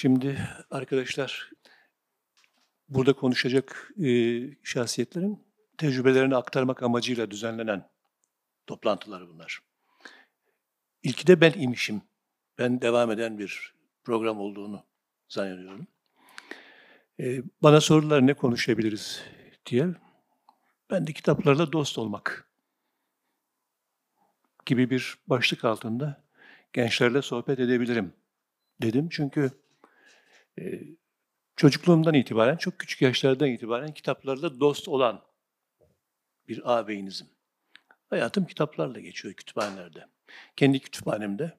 Şimdi arkadaşlar burada konuşacak e, şahsiyetlerin tecrübelerini aktarmak amacıyla düzenlenen toplantılar bunlar. İlki de ben imişim. Ben devam eden bir program olduğunu zannediyorum. E, bana sorular ne konuşabiliriz diye. Ben de kitaplarla dost olmak gibi bir başlık altında gençlerle sohbet edebilirim dedim. Çünkü e, çocukluğumdan itibaren, çok küçük yaşlardan itibaren kitaplarla dost olan bir ağabeyinizim. Hayatım kitaplarla geçiyor kütüphanelerde. Kendi kütüphanemde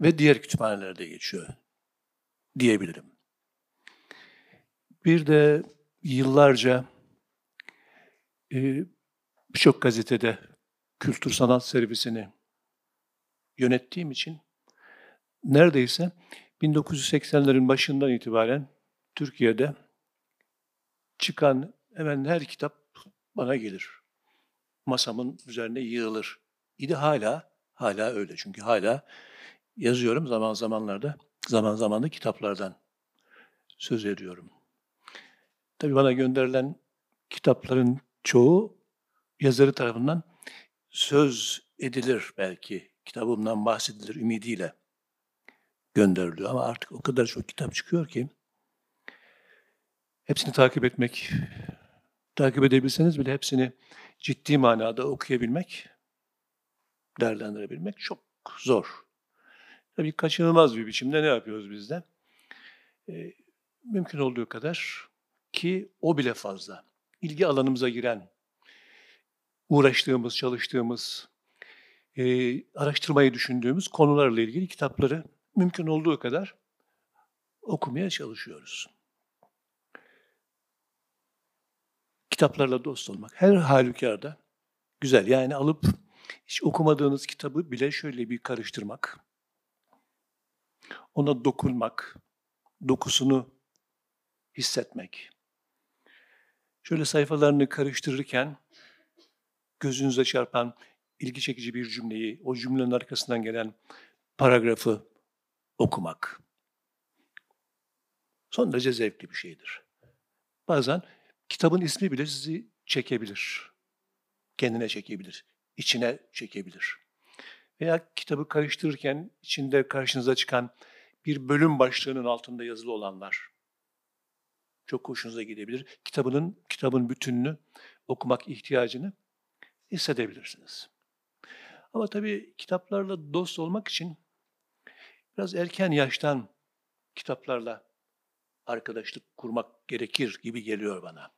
ve diğer kütüphanelerde geçiyor diyebilirim. Bir de yıllarca e, birçok gazetede kültür sanat servisini yönettiğim için neredeyse 1980'lerin başından itibaren Türkiye'de çıkan hemen her kitap bana gelir. Masamın üzerine yığılır. İdi hala, hala öyle. Çünkü hala yazıyorum zaman zamanlarda, zaman zaman da kitaplardan söz ediyorum. Tabii bana gönderilen kitapların çoğu yazarı tarafından söz edilir belki, kitabımdan bahsedilir ümidiyle gönderiliyor. Ama artık o kadar çok kitap çıkıyor ki hepsini takip etmek, takip edebilseniz bile hepsini ciddi manada okuyabilmek, değerlendirebilmek çok zor. Tabii kaçınılmaz bir biçimde ne yapıyoruz biz de? E, mümkün olduğu kadar ki o bile fazla. İlgi alanımıza giren, uğraştığımız, çalıştığımız, e, araştırmayı düşündüğümüz konularla ilgili kitapları mümkün olduğu kadar okumaya çalışıyoruz. Kitaplarla dost olmak her halükarda güzel. Yani alıp hiç okumadığınız kitabı bile şöyle bir karıştırmak, ona dokunmak, dokusunu hissetmek. Şöyle sayfalarını karıştırırken gözünüze çarpan ilgi çekici bir cümleyi, o cümlenin arkasından gelen paragrafı okumak. Son derece zevkli bir şeydir. Bazen kitabın ismi bile sizi çekebilir. Kendine çekebilir, içine çekebilir. Veya kitabı karıştırırken içinde karşınıza çıkan bir bölüm başlığının altında yazılı olanlar çok hoşunuza gidebilir. Kitabının kitabın bütününü okumak ihtiyacını hissedebilirsiniz. Ama tabii kitaplarla dost olmak için biraz erken yaştan kitaplarla arkadaşlık kurmak gerekir gibi geliyor bana.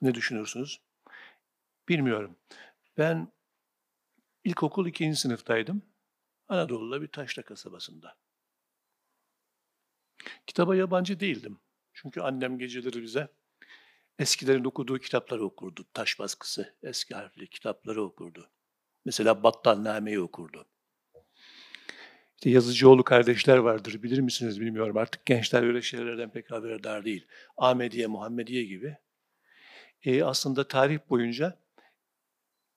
Ne düşünürsünüz? Bilmiyorum. Ben ilkokul ikinci sınıftaydım. Anadolu'da bir taşla kasabasında. Kitaba yabancı değildim. Çünkü annem geceleri bize eskilerin okuduğu kitapları okurdu. Taş baskısı, eski harfli kitapları okurdu. Mesela Battalname'yi okurdu. İşte Yazıcıoğlu kardeşler vardır, bilir misiniz bilmiyorum. Artık gençler öyle şeylerden pek haberdar değil. Ahmediye, Muhammediye gibi. E, aslında tarih boyunca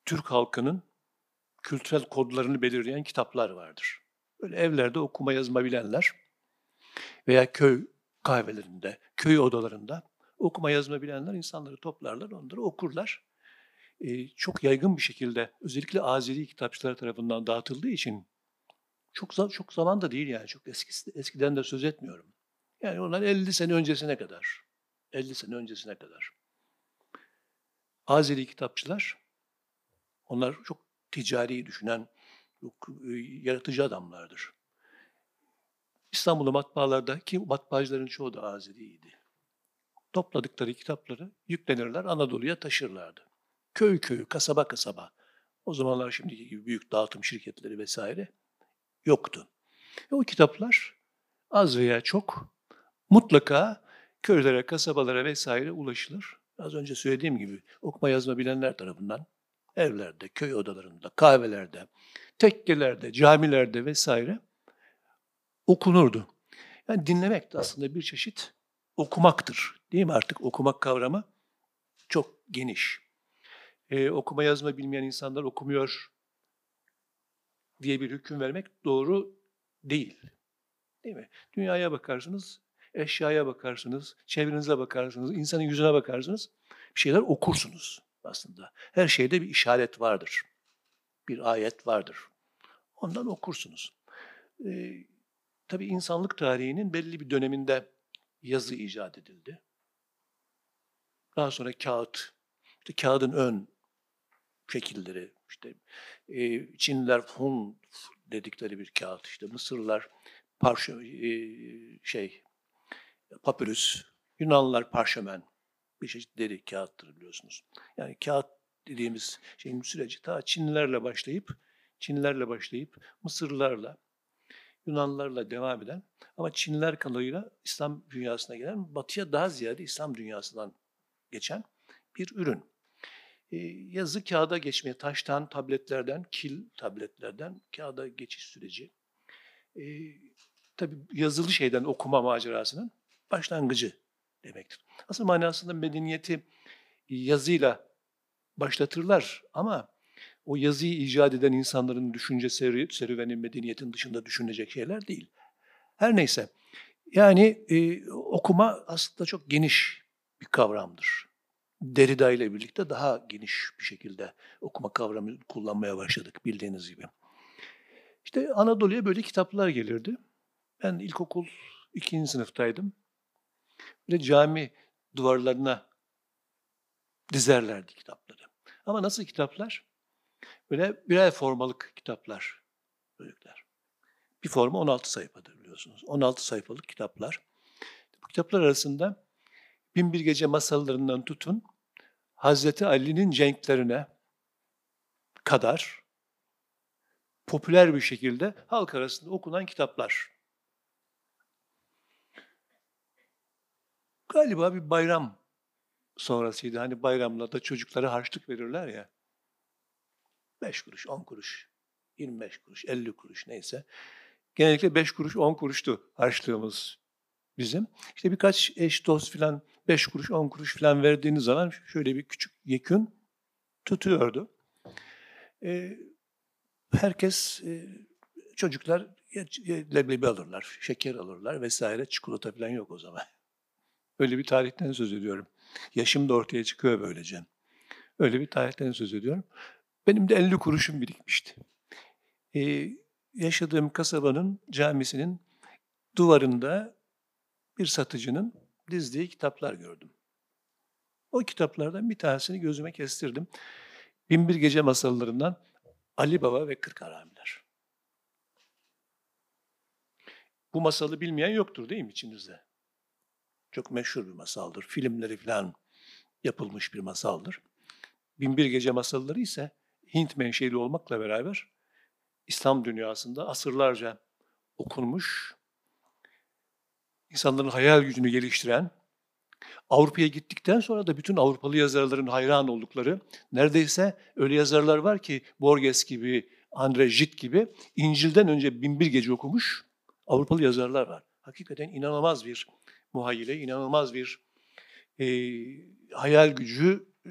Türk halkının kültürel kodlarını belirleyen kitaplar vardır. Böyle evlerde okuma yazma bilenler veya köy kahvelerinde, köy odalarında okuma yazma bilenler insanları toplarlar, onları okurlar. Ee, çok yaygın bir şekilde özellikle Azeri kitapçılar tarafından dağıtıldığı için çok çok zaman da değil yani çok eski, eskiden de söz etmiyorum. Yani onlar 50 sene öncesine kadar. 50 sene öncesine kadar. Azeri kitapçılar onlar çok ticari düşünen, çok e, yaratıcı adamlardır. İstanbul'da matbaalarda ki matbaacıların çoğu da Azeriydi. Topladıkları kitapları yüklenirler Anadolu'ya taşırlardı. Köy köy, kasaba kasaba. O zamanlar şimdiki gibi büyük dağıtım şirketleri vesaire yoktu. Ve o kitaplar az veya çok mutlaka köylere, kasabalara vesaire ulaşılır. Az önce söylediğim gibi okuma yazma bilenler tarafından evlerde, köy odalarında, kahvelerde, tekkelerde, camilerde vesaire okunurdu. Yani dinlemek de aslında bir çeşit okumaktır. Değil mi artık okumak kavramı çok geniş. Ee, okuma yazma bilmeyen insanlar okumuyor diye bir hüküm vermek doğru değil. Değil mi? Dünyaya bakarsınız, eşyaya bakarsınız, çevrenize bakarsınız, insanın yüzüne bakarsınız. Bir şeyler okursunuz aslında. Her şeyde bir işaret vardır. Bir ayet vardır. Ondan okursunuz. Ee, tabii insanlık tarihinin belli bir döneminde yazı icat edildi. Daha sonra kağıt, işte kağıdın ön şekilleri, işte e, Çinliler Hun dedikleri bir kağıt, işte Mısırlılar parşö, e, şey papyrus, Yunanlılar parşömen, bir çeşit deri kağıttır biliyorsunuz. Yani kağıt dediğimiz şeyin süreci ta Çinlilerle başlayıp Çinlilerle başlayıp Mısırlılarla, Yunanlılarla devam eden ama Çinliler kanalıyla İslam dünyasına gelen batıya daha ziyade İslam dünyasından geçen bir ürün. Ee, yazı kağıda geçmeye, taştan, tabletlerden, kil tabletlerden kağıda geçiş süreci. Ee, tabii yazılı şeyden okuma macerasının başlangıcı demektir. Asıl manasında medeniyeti yazıyla başlatırlar ama o yazıyı icat eden insanların düşünce serüveni medeniyetin dışında düşünecek şeyler değil. Her neyse, yani e, okuma aslında çok geniş bir kavramdır. Derrida ile birlikte daha geniş bir şekilde okuma kavramı kullanmaya başladık bildiğiniz gibi. İşte Anadolu'ya böyle kitaplar gelirdi. Ben ilkokul ikinci sınıftaydım. Böyle cami duvarlarına dizerlerdi kitapları. Ama nasıl kitaplar? Böyle birer formalık kitaplar. Böyleler. Bir forma 16 sayfadır biliyorsunuz. 16 sayfalık kitaplar. Bu kitaplar arasında Binbir Gece masallarından tutun Hazreti Ali'nin cenklerine kadar popüler bir şekilde halk arasında okunan kitaplar. Galiba bir bayram sonrasıydı. Hani bayramlarda çocuklara harçlık verirler ya. 5 kuruş, 10 kuruş, 25 kuruş, 50 kuruş neyse. Genellikle 5 kuruş, 10 kuruştu harçlığımız bizim. İşte birkaç eş dost filan 5 kuruş, 10 kuruş filan verdiğiniz zaman şöyle bir küçük yekün tutuyordu. Ee, herkes, e, çocuklar leblebi alırlar, şeker alırlar vesaire. Çikolata filan yok o zaman. Öyle bir tarihten söz ediyorum. Yaşım da ortaya çıkıyor böylece. Öyle bir tarihten söz ediyorum. Benim de 50 kuruşum birikmişti. Ee, yaşadığım kasabanın camisinin duvarında bir satıcının dizdiği kitaplar gördüm. O kitaplardan bir tanesini gözüme kestirdim. Binbir Gece masallarından Ali Baba ve Kırk Haramiler. Bu masalı bilmeyen yoktur değil mi içinizde? Çok meşhur bir masaldır. Filmleri falan yapılmış bir masaldır. Binbir Gece masalları ise Hint menşeli olmakla beraber İslam dünyasında asırlarca okunmuş, insanların hayal gücünü geliştiren, Avrupa'ya gittikten sonra da bütün Avrupalı yazarların hayran oldukları, neredeyse öyle yazarlar var ki Borges gibi, Andre Gide gibi İncil'den önce binbir gece okumuş Avrupalı yazarlar var. Hakikaten inanılmaz bir muhayyile, inanılmaz bir e, hayal gücü e,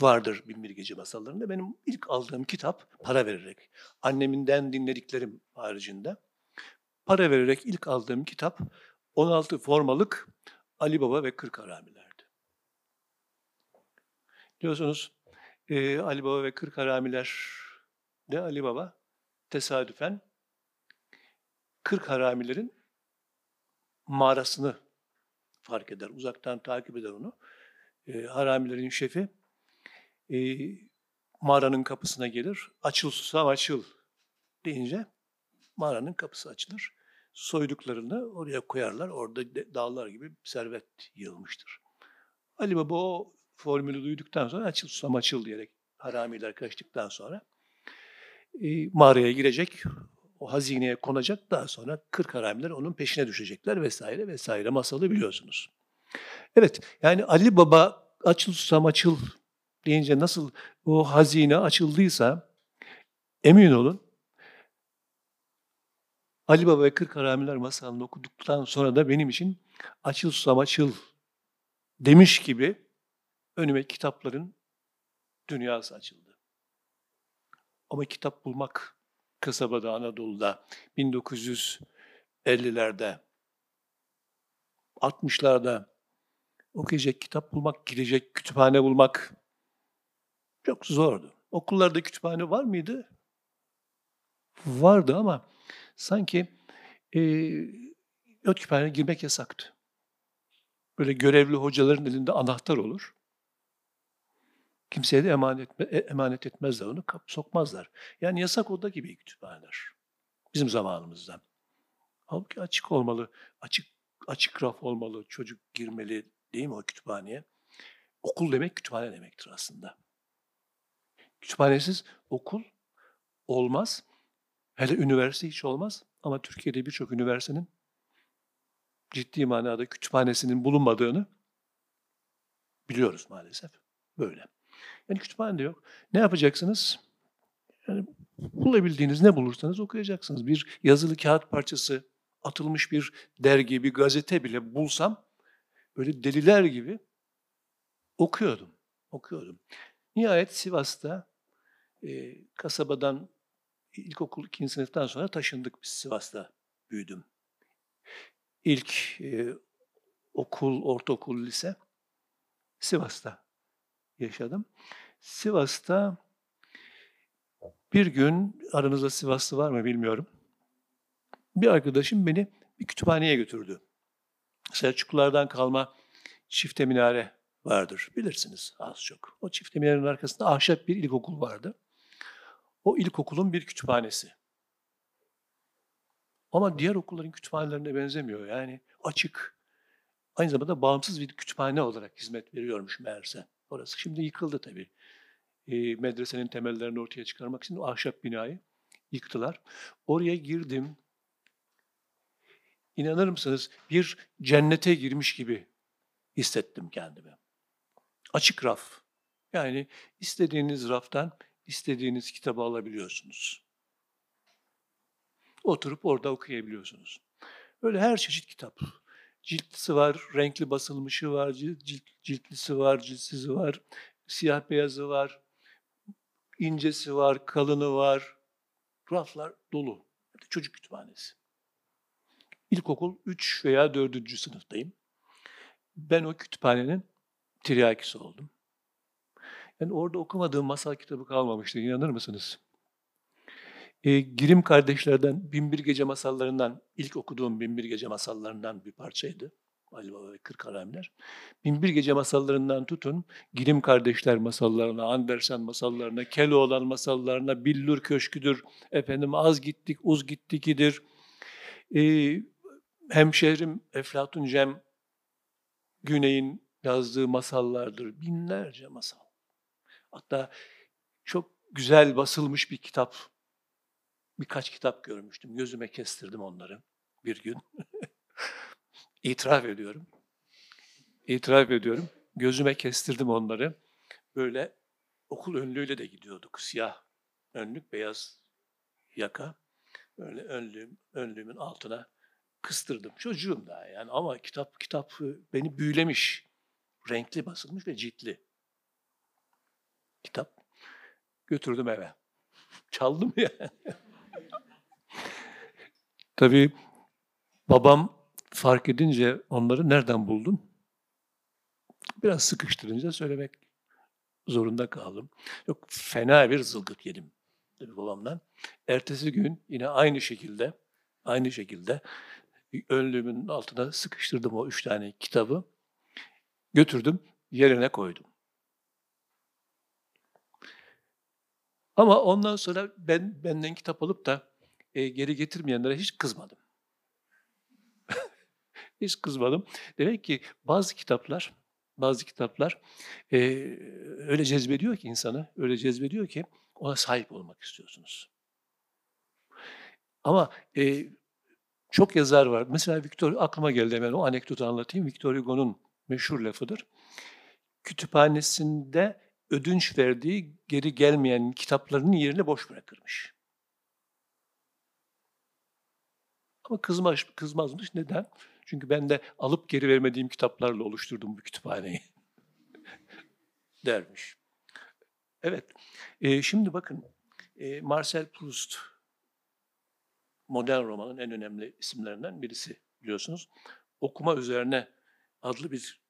vardır Binbir Gece masallarında. Benim ilk aldığım kitap para vererek, anneminden dinlediklerim haricinde para vererek ilk aldığım kitap 16 formalık Ali Baba ve Kırk Haramilerdi. Diyorsunuz e, Ali Baba ve Kırk Haramiler de Ali Baba tesadüfen Kırk Haramilerin mağarasını fark eder. Uzaktan takip eder onu. E, haramilerin şefi e, mağaranın kapısına gelir. Açıl susam açıl deyince mağaranın kapısı açılır. Soyduklarını oraya koyarlar. Orada dağlar gibi servet yığılmıştır. Ali Baba o formülü duyduktan sonra açıl susam açıl diyerek haramiler kaçtıktan sonra e, mağaraya girecek o hazineye konacak. Daha sonra kırk haramiler onun peşine düşecekler vesaire vesaire masalı biliyorsunuz. Evet yani Ali Baba açıl susam açıl deyince nasıl o hazine açıldıysa emin olun Ali Baba ve Kırk Haramiler masalını okuduktan sonra da benim için açıl susam açıl demiş gibi önüme kitapların dünyası açıldı. Ama kitap bulmak kasabada Anadolu'da 1950 50'lerde, 60'larda okuyacak kitap bulmak, gidecek kütüphane bulmak çok zordu. Okullarda kütüphane var mıydı? Vardı ama sanki e, o kütüphaneye girmek yasaktı. Böyle görevli hocaların elinde anahtar olur. Kimseye de emanet, e, emanet etmezler onu, kap, sokmazlar. Yani yasak oda gibi kütüphaneler. Bizim zamanımızda. Halbuki açık olmalı, açık açık raf olmalı, çocuk girmeli değil mi o kütüphaneye? Okul demek kütüphane demektir aslında. Kütüphanesiz okul olmaz. Hele üniversite hiç olmaz. Ama Türkiye'de birçok üniversitenin ciddi manada kütüphanesinin bulunmadığını biliyoruz maalesef. Böyle. Yani kütüphane de yok. Ne yapacaksınız? Yani bulabildiğiniz ne bulursanız okuyacaksınız. Bir yazılı kağıt parçası, atılmış bir dergi, bir gazete bile bulsam böyle deliler gibi okuyordum. Okuyordum. Nihayet Sivas'ta e, kasabadan ilkokul ikinci sınıftan sonra taşındık biz Sivas'ta büyüdüm. İlk e, okul, ortaokul, lise Sivas'ta yaşadım. Sivas'ta bir gün, aranızda Sivaslı var mı bilmiyorum. Bir arkadaşım beni bir kütüphaneye götürdü. Selçuklulardan kalma çifte minare vardır. Bilirsiniz az çok. O çifte minarenin arkasında ahşap bir ilkokul vardı. O ilkokulun bir kütüphanesi. Ama diğer okulların kütüphanelerine benzemiyor. Yani açık. Aynı zamanda bağımsız bir kütüphane olarak hizmet veriyormuş meğerse. Orası şimdi yıkıldı tabii. E, medresenin temellerini ortaya çıkarmak için o ahşap binayı yıktılar. Oraya girdim. İnanır mısınız? Bir cennete girmiş gibi hissettim kendimi. Açık raf. Yani istediğiniz raftan istediğiniz kitabı alabiliyorsunuz. Oturup orada okuyabiliyorsunuz. Öyle her çeşit kitap. Ciltlisi var, renkli basılmışı var, cilt, cilt, ciltlisi var, ciltsizi var, siyah beyazı var, incesi var, kalını var. Raflar dolu. Çocuk kütüphanesi. İlkokul 3 veya 4. sınıftayım. Ben o kütüphanenin tiryakisi oldum. Yani orada okumadığım masal kitabı kalmamıştı. İnanır mısınız? E, Girim kardeşlerden Binbir Gece masallarından, ilk okuduğum Binbir Gece masallarından bir parçaydı. Ali Baba ve Kırk Haramiler. Binbir Gece masallarından tutun, Girim kardeşler masallarına, Andersen masallarına, Keloğlan masallarına, Billur Köşküdür, efendim Az Gittik, Uz Gittikidir. E, hemşehrim Eflatun Cem Güney'in yazdığı masallardır. Binlerce masal. Hatta çok güzel basılmış bir kitap, birkaç kitap görmüştüm. Gözüme kestirdim onları bir gün. İtiraf ediyorum. İtiraf ediyorum. Gözüme kestirdim onları. Böyle okul önlüğüyle de gidiyorduk. Siyah önlük, beyaz yaka. Böyle önlüğüm, önlüğümün altına kıstırdım. Çocuğum daha yani ama kitap kitap beni büyülemiş. Renkli basılmış ve ciltli kitap. Götürdüm eve. Çaldım ya. Tabii babam fark edince onları nereden buldun? Biraz sıkıştırınca söylemek zorunda kaldım. Yok fena bir zılgıt yedim tabii babamdan. Ertesi gün yine aynı şekilde aynı şekilde önlüğümün altına sıkıştırdım o üç tane kitabı. Götürdüm, yerine koydum. Ama ondan sonra ben benden kitap alıp da e, geri getirmeyenlere hiç kızmadım. hiç kızmadım. Demek ki bazı kitaplar, bazı kitaplar e, öyle cezbediyor ki insanı, öyle cezbediyor ki ona sahip olmak istiyorsunuz. Ama e, çok yazar var. Mesela Victor, aklıma geldi hemen o anekdotu anlatayım. Victor Hugo'nun meşhur lafıdır. Kütüphanesinde ödünç verdiği geri gelmeyen kitaplarının yerini boş bırakırmış. Ama kızmaz, kızmazmış. Neden? Çünkü ben de alıp geri vermediğim kitaplarla oluşturdum bu kütüphaneyi. dermiş. Evet. E, şimdi bakın e, Marcel Proust modern romanın en önemli isimlerinden birisi biliyorsunuz. Okuma üzerine adlı bir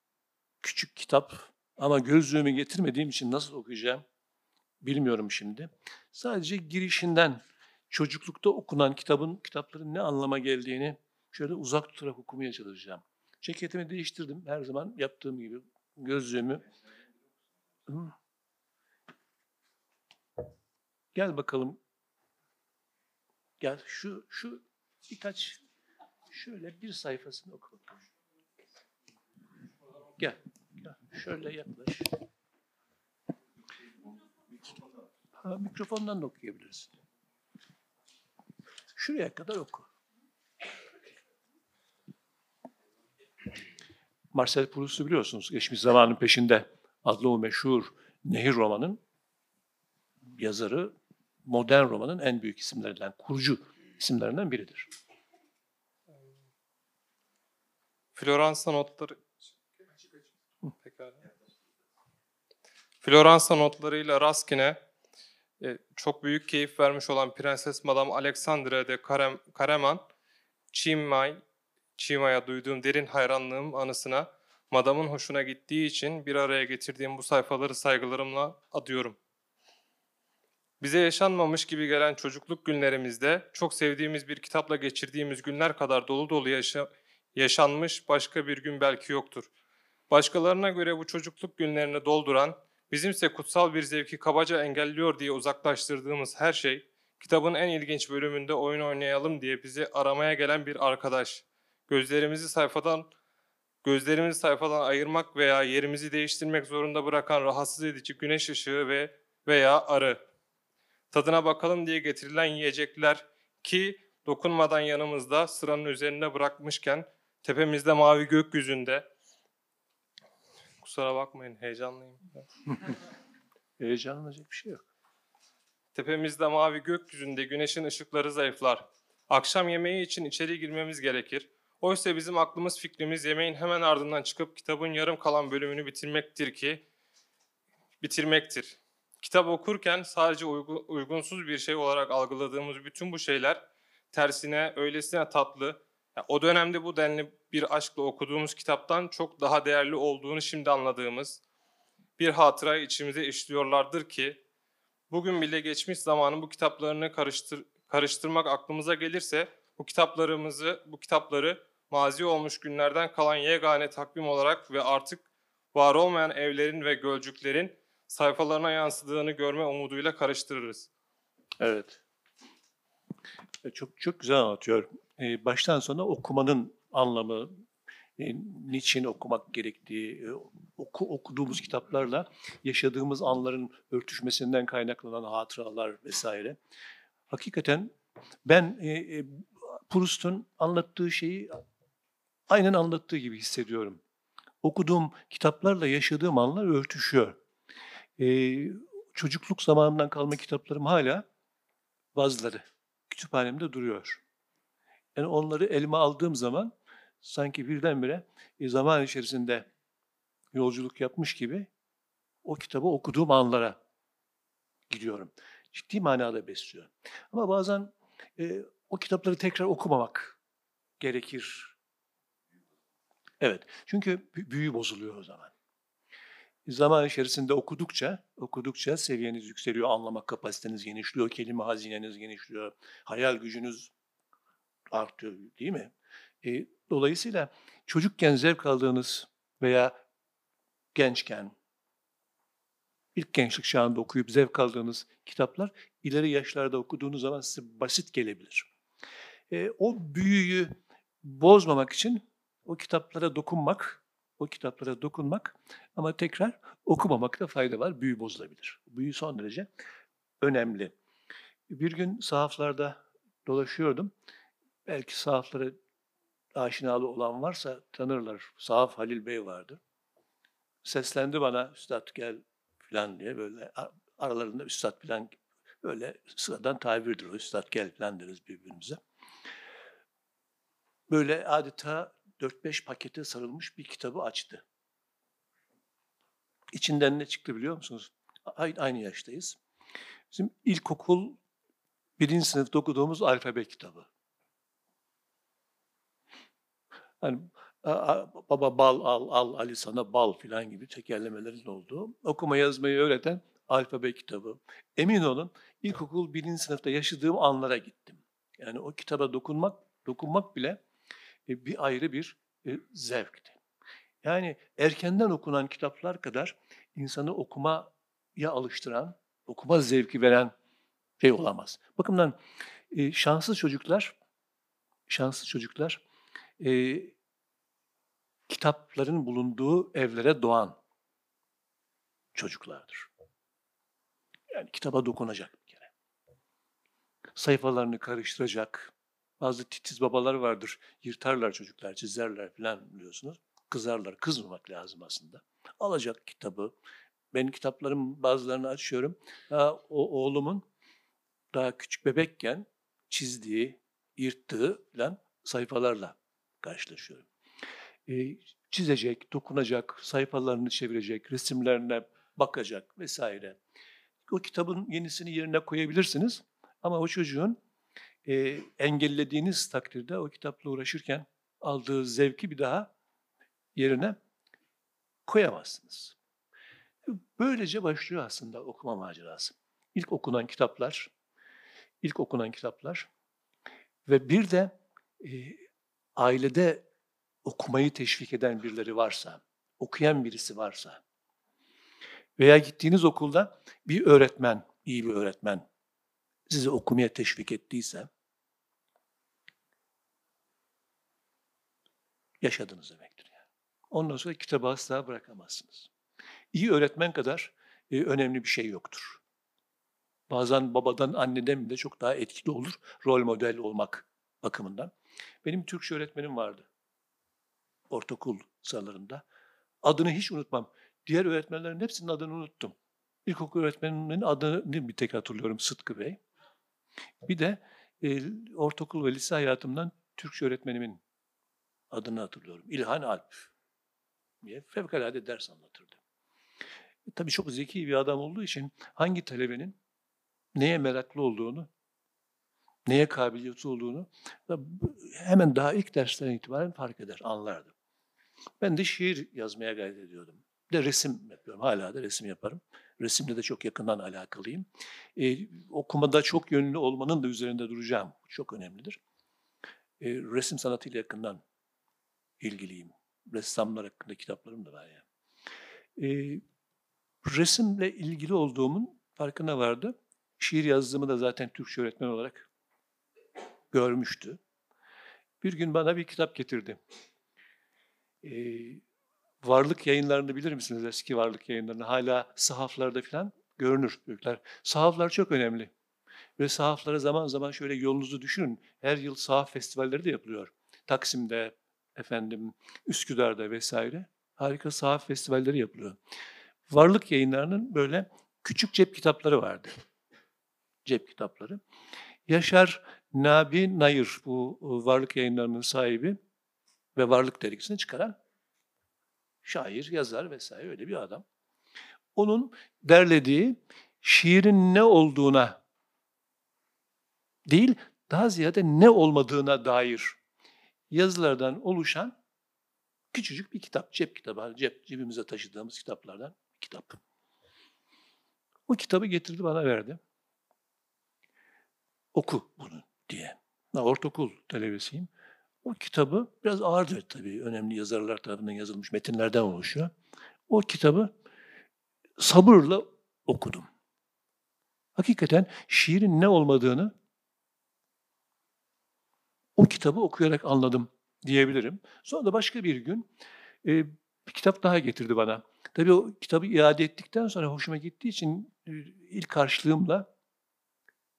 küçük kitap ama gözlüğümü getirmediğim için nasıl okuyacağım bilmiyorum şimdi. Sadece girişinden çocuklukta okunan kitabın kitapların ne anlama geldiğini şöyle uzak tutarak okumaya çalışacağım. Ceketimi değiştirdim her zaman yaptığım gibi gözlüğümü. Gel bakalım. Gel şu şu birkaç şöyle bir sayfasını oku. Gel. Şöyle yaklaş. Ha, mikrofondan da okuyabilirsin. Şuraya kadar oku. Marcel Proust'u biliyorsunuz. Geçmiş zamanın peşinde adlı o meşhur Nehir romanın yazarı, modern romanın en büyük isimlerinden, kurucu isimlerinden biridir. Floransa notları Floransa notlarıyla Raskin'e e, çok büyük keyif vermiş olan Prenses Madame Alexandre de Karem, Kareman, Çimay, Çima'ya duyduğum derin hayranlığım anısına Madam'ın hoşuna gittiği için bir araya getirdiğim bu sayfaları saygılarımla adıyorum. Bize yaşanmamış gibi gelen çocukluk günlerimizde çok sevdiğimiz bir kitapla geçirdiğimiz günler kadar dolu dolu yaşa yaşanmış başka bir gün belki yoktur. Başkalarına göre bu çocukluk günlerini dolduran, bizimse kutsal bir zevki kabaca engelliyor diye uzaklaştırdığımız her şey, kitabın en ilginç bölümünde oyun oynayalım diye bizi aramaya gelen bir arkadaş. Gözlerimizi sayfadan gözlerimizi sayfadan ayırmak veya yerimizi değiştirmek zorunda bırakan rahatsız edici güneş ışığı ve veya arı. Tadına bakalım diye getirilen yiyecekler ki dokunmadan yanımızda sıranın üzerinde bırakmışken tepemizde mavi gökyüzünde kusura bakmayın heyecanlıyım. Heyecanlanacak bir şey yok. Tepemizde mavi gökyüzünde güneşin ışıkları zayıflar. Akşam yemeği için içeri girmemiz gerekir. Oysa bizim aklımız fikrimiz yemeğin hemen ardından çıkıp kitabın yarım kalan bölümünü bitirmektir ki bitirmektir. Kitap okurken sadece uygun, uygunsuz bir şey olarak algıladığımız bütün bu şeyler tersine öylesine tatlı, o dönemde bu denli bir aşkla okuduğumuz kitaptan çok daha değerli olduğunu şimdi anladığımız bir hatırayı içimize işliyorlardır ki bugün bile geçmiş zamanın bu kitaplarını karıştır, karıştırmak aklımıza gelirse bu kitaplarımızı, bu kitapları mazi olmuş günlerden kalan yegane takvim olarak ve artık var olmayan evlerin ve gölcüklerin sayfalarına yansıdığını görme umuduyla karıştırırız. Evet. E, Çok çok güzel anlatıyor. Ee, Baştan sona okumanın anlamı, e, niçin okumak gerektiği, e, oku, okuduğumuz kitaplarla yaşadığımız anların örtüşmesinden kaynaklanan hatıralar vesaire. Hakikaten ben e, e, Proust'un anlattığı şeyi aynen anlattığı gibi hissediyorum. Okuduğum kitaplarla yaşadığım anlar örtüşüyor. Çocukluk zamanından kalma kitaplarım hala bazıları kütüphanemde duruyor. Yani onları elime aldığım zaman sanki birdenbire e, zaman içerisinde yolculuk yapmış gibi o kitabı okuduğum anlara gidiyorum. Ciddi manada besliyor. Ama bazen e, o kitapları tekrar okumamak gerekir. Evet. Çünkü bü- büyü bozuluyor o zaman. Zaman içerisinde okudukça, okudukça seviyeniz yükseliyor, anlama kapasiteniz genişliyor, kelime hazineniz genişliyor, hayal gücünüz artıyor değil mi? E, dolayısıyla çocukken zevk aldığınız veya gençken, ilk gençlik çağında okuyup zevk aldığınız kitaplar ileri yaşlarda okuduğunuz zaman size basit gelebilir. E, o büyüyü bozmamak için o kitaplara dokunmak, o kitaplara dokunmak ama tekrar okumamakta fayda var. Büyü bozulabilir. Büyü son derece önemli. Bir gün sahaflarda dolaşıyordum. Belki sahaflara aşinalı olan varsa tanırlar. Sahaf Halil Bey vardı. Seslendi bana üstad gel falan diye böyle aralarında üstad falan böyle sıradan tabirdir o üstad gel falan deriz birbirimize. Böyle adeta 4-5 pakete sarılmış bir kitabı açtı. İçinden ne çıktı biliyor musunuz? Aynı yaştayız. Bizim ilkokul birinci sınıfta okuduğumuz alfabe kitabı. Hani baba bal al, al Ali sana bal filan gibi tekerlemelerin olduğu okuma yazmayı öğreten alfabe kitabı. Emin olun ilkokul birinci sınıfta yaşadığım anlara gittim. Yani o kitaba dokunmak, dokunmak bile e, bir ayrı bir e, zevkti. Yani erkenden okunan kitaplar kadar insanı okumaya alıştıran, okuma zevki veren şey olamaz. Bakımdan e, şanssız çocuklar, şanssız çocuklar e, kitapların bulunduğu evlere doğan çocuklardır. Yani kitaba dokunacak bir kere. Sayfalarını karıştıracak. Bazı titiz babalar vardır. Yırtarlar çocuklar, çizerler falan biliyorsunuz. Kızarlar. Kızmamak lazım aslında. Alacak kitabı. Ben kitapların bazılarını açıyorum. Daha o oğlumun daha küçük bebekken çizdiği, yırttığı falan sayfalarla karşılaşıyorum. Ee, çizecek, dokunacak, sayfalarını çevirecek, resimlerine bakacak vesaire. O kitabın yenisini yerine koyabilirsiniz ama o çocuğun e, engellediğiniz takdirde o kitapla uğraşırken aldığı zevki bir daha yerine koyamazsınız. Böylece başlıyor aslında okuma macerası. İlk okunan kitaplar, ilk okunan kitaplar ve bir de e, ailede okumayı teşvik eden birileri varsa, okuyan birisi varsa veya gittiğiniz okulda bir öğretmen, iyi bir öğretmen sizi okumaya teşvik ettiyse yaşadınız demektir. Yani. Ondan sonra kitabı asla bırakamazsınız. İyi öğretmen kadar e, önemli bir şey yoktur. Bazen babadan, anneden bile çok daha etkili olur rol model olmak bakımından. Benim Türkçe öğretmenim vardı. Ortaokul sıralarında. Adını hiç unutmam. Diğer öğretmenlerin hepsinin adını unuttum. İlkokul öğretmenimin adını bir tek hatırlıyorum Sıtkı Bey. Bir de e, ortaokul ve lise hayatımdan Türkçe öğretmenimin adını hatırlıyorum. İlhan Alp diye fevkalade ders anlatırdı. E, tabii çok zeki bir adam olduğu için hangi talebenin neye meraklı olduğunu, neye kabiliyeti olduğunu hemen daha ilk dersten itibaren fark eder, anlardı. Ben de şiir yazmaya gayret ediyordum. Bir de resim yapıyorum. Hala da resim yaparım. Resimle de çok yakından alakalıyım. Ee, okumada çok yönlü olmanın da üzerinde duracağım. Çok önemlidir. Ee, resim sanatıyla yakından ilgiliyim. Ressamlar hakkında kitaplarım da var yani. Ee, resimle ilgili olduğumun farkına vardı. Şiir yazdığımı da zaten Türkçe öğretmen olarak görmüştü. Bir gün bana bir kitap getirdi. Ee, varlık yayınlarını bilir misiniz? Eski varlık yayınlarını. Hala sahaflarda falan görünür büyükler. Sahaflar çok önemli. Ve sahaflara zaman zaman şöyle yolunuzu düşünün. Her yıl sahaf festivalleri de yapılıyor. Taksim'de, efendim Üsküdar'da vesaire. Harika sahaf festivalleri yapılıyor. Varlık yayınlarının böyle küçük cep kitapları vardı. Cep kitapları. Yaşar Nabi Nayır bu varlık yayınlarının sahibi ve varlık dergisini çıkaran şair, yazar vesaire öyle bir adam. Onun derlediği şiirin ne olduğuna değil, daha ziyade ne olmadığına dair yazılardan oluşan küçücük bir kitap, cep kitabı, cep cebimize taşıdığımız kitaplardan bir kitap. O kitabı getirdi bana verdi. Oku bunu diye. Ben ortaokul talebesiyim. O kitabı biraz ağırdır tabii. Önemli yazarlar tarafından yazılmış metinlerden oluşuyor. O kitabı sabırla okudum. Hakikaten şiirin ne olmadığını o kitabı okuyarak anladım diyebilirim. Sonra da başka bir gün e, bir kitap daha getirdi bana. Tabii o kitabı iade ettikten sonra hoşuma gittiği için e, ilk karşılığımla,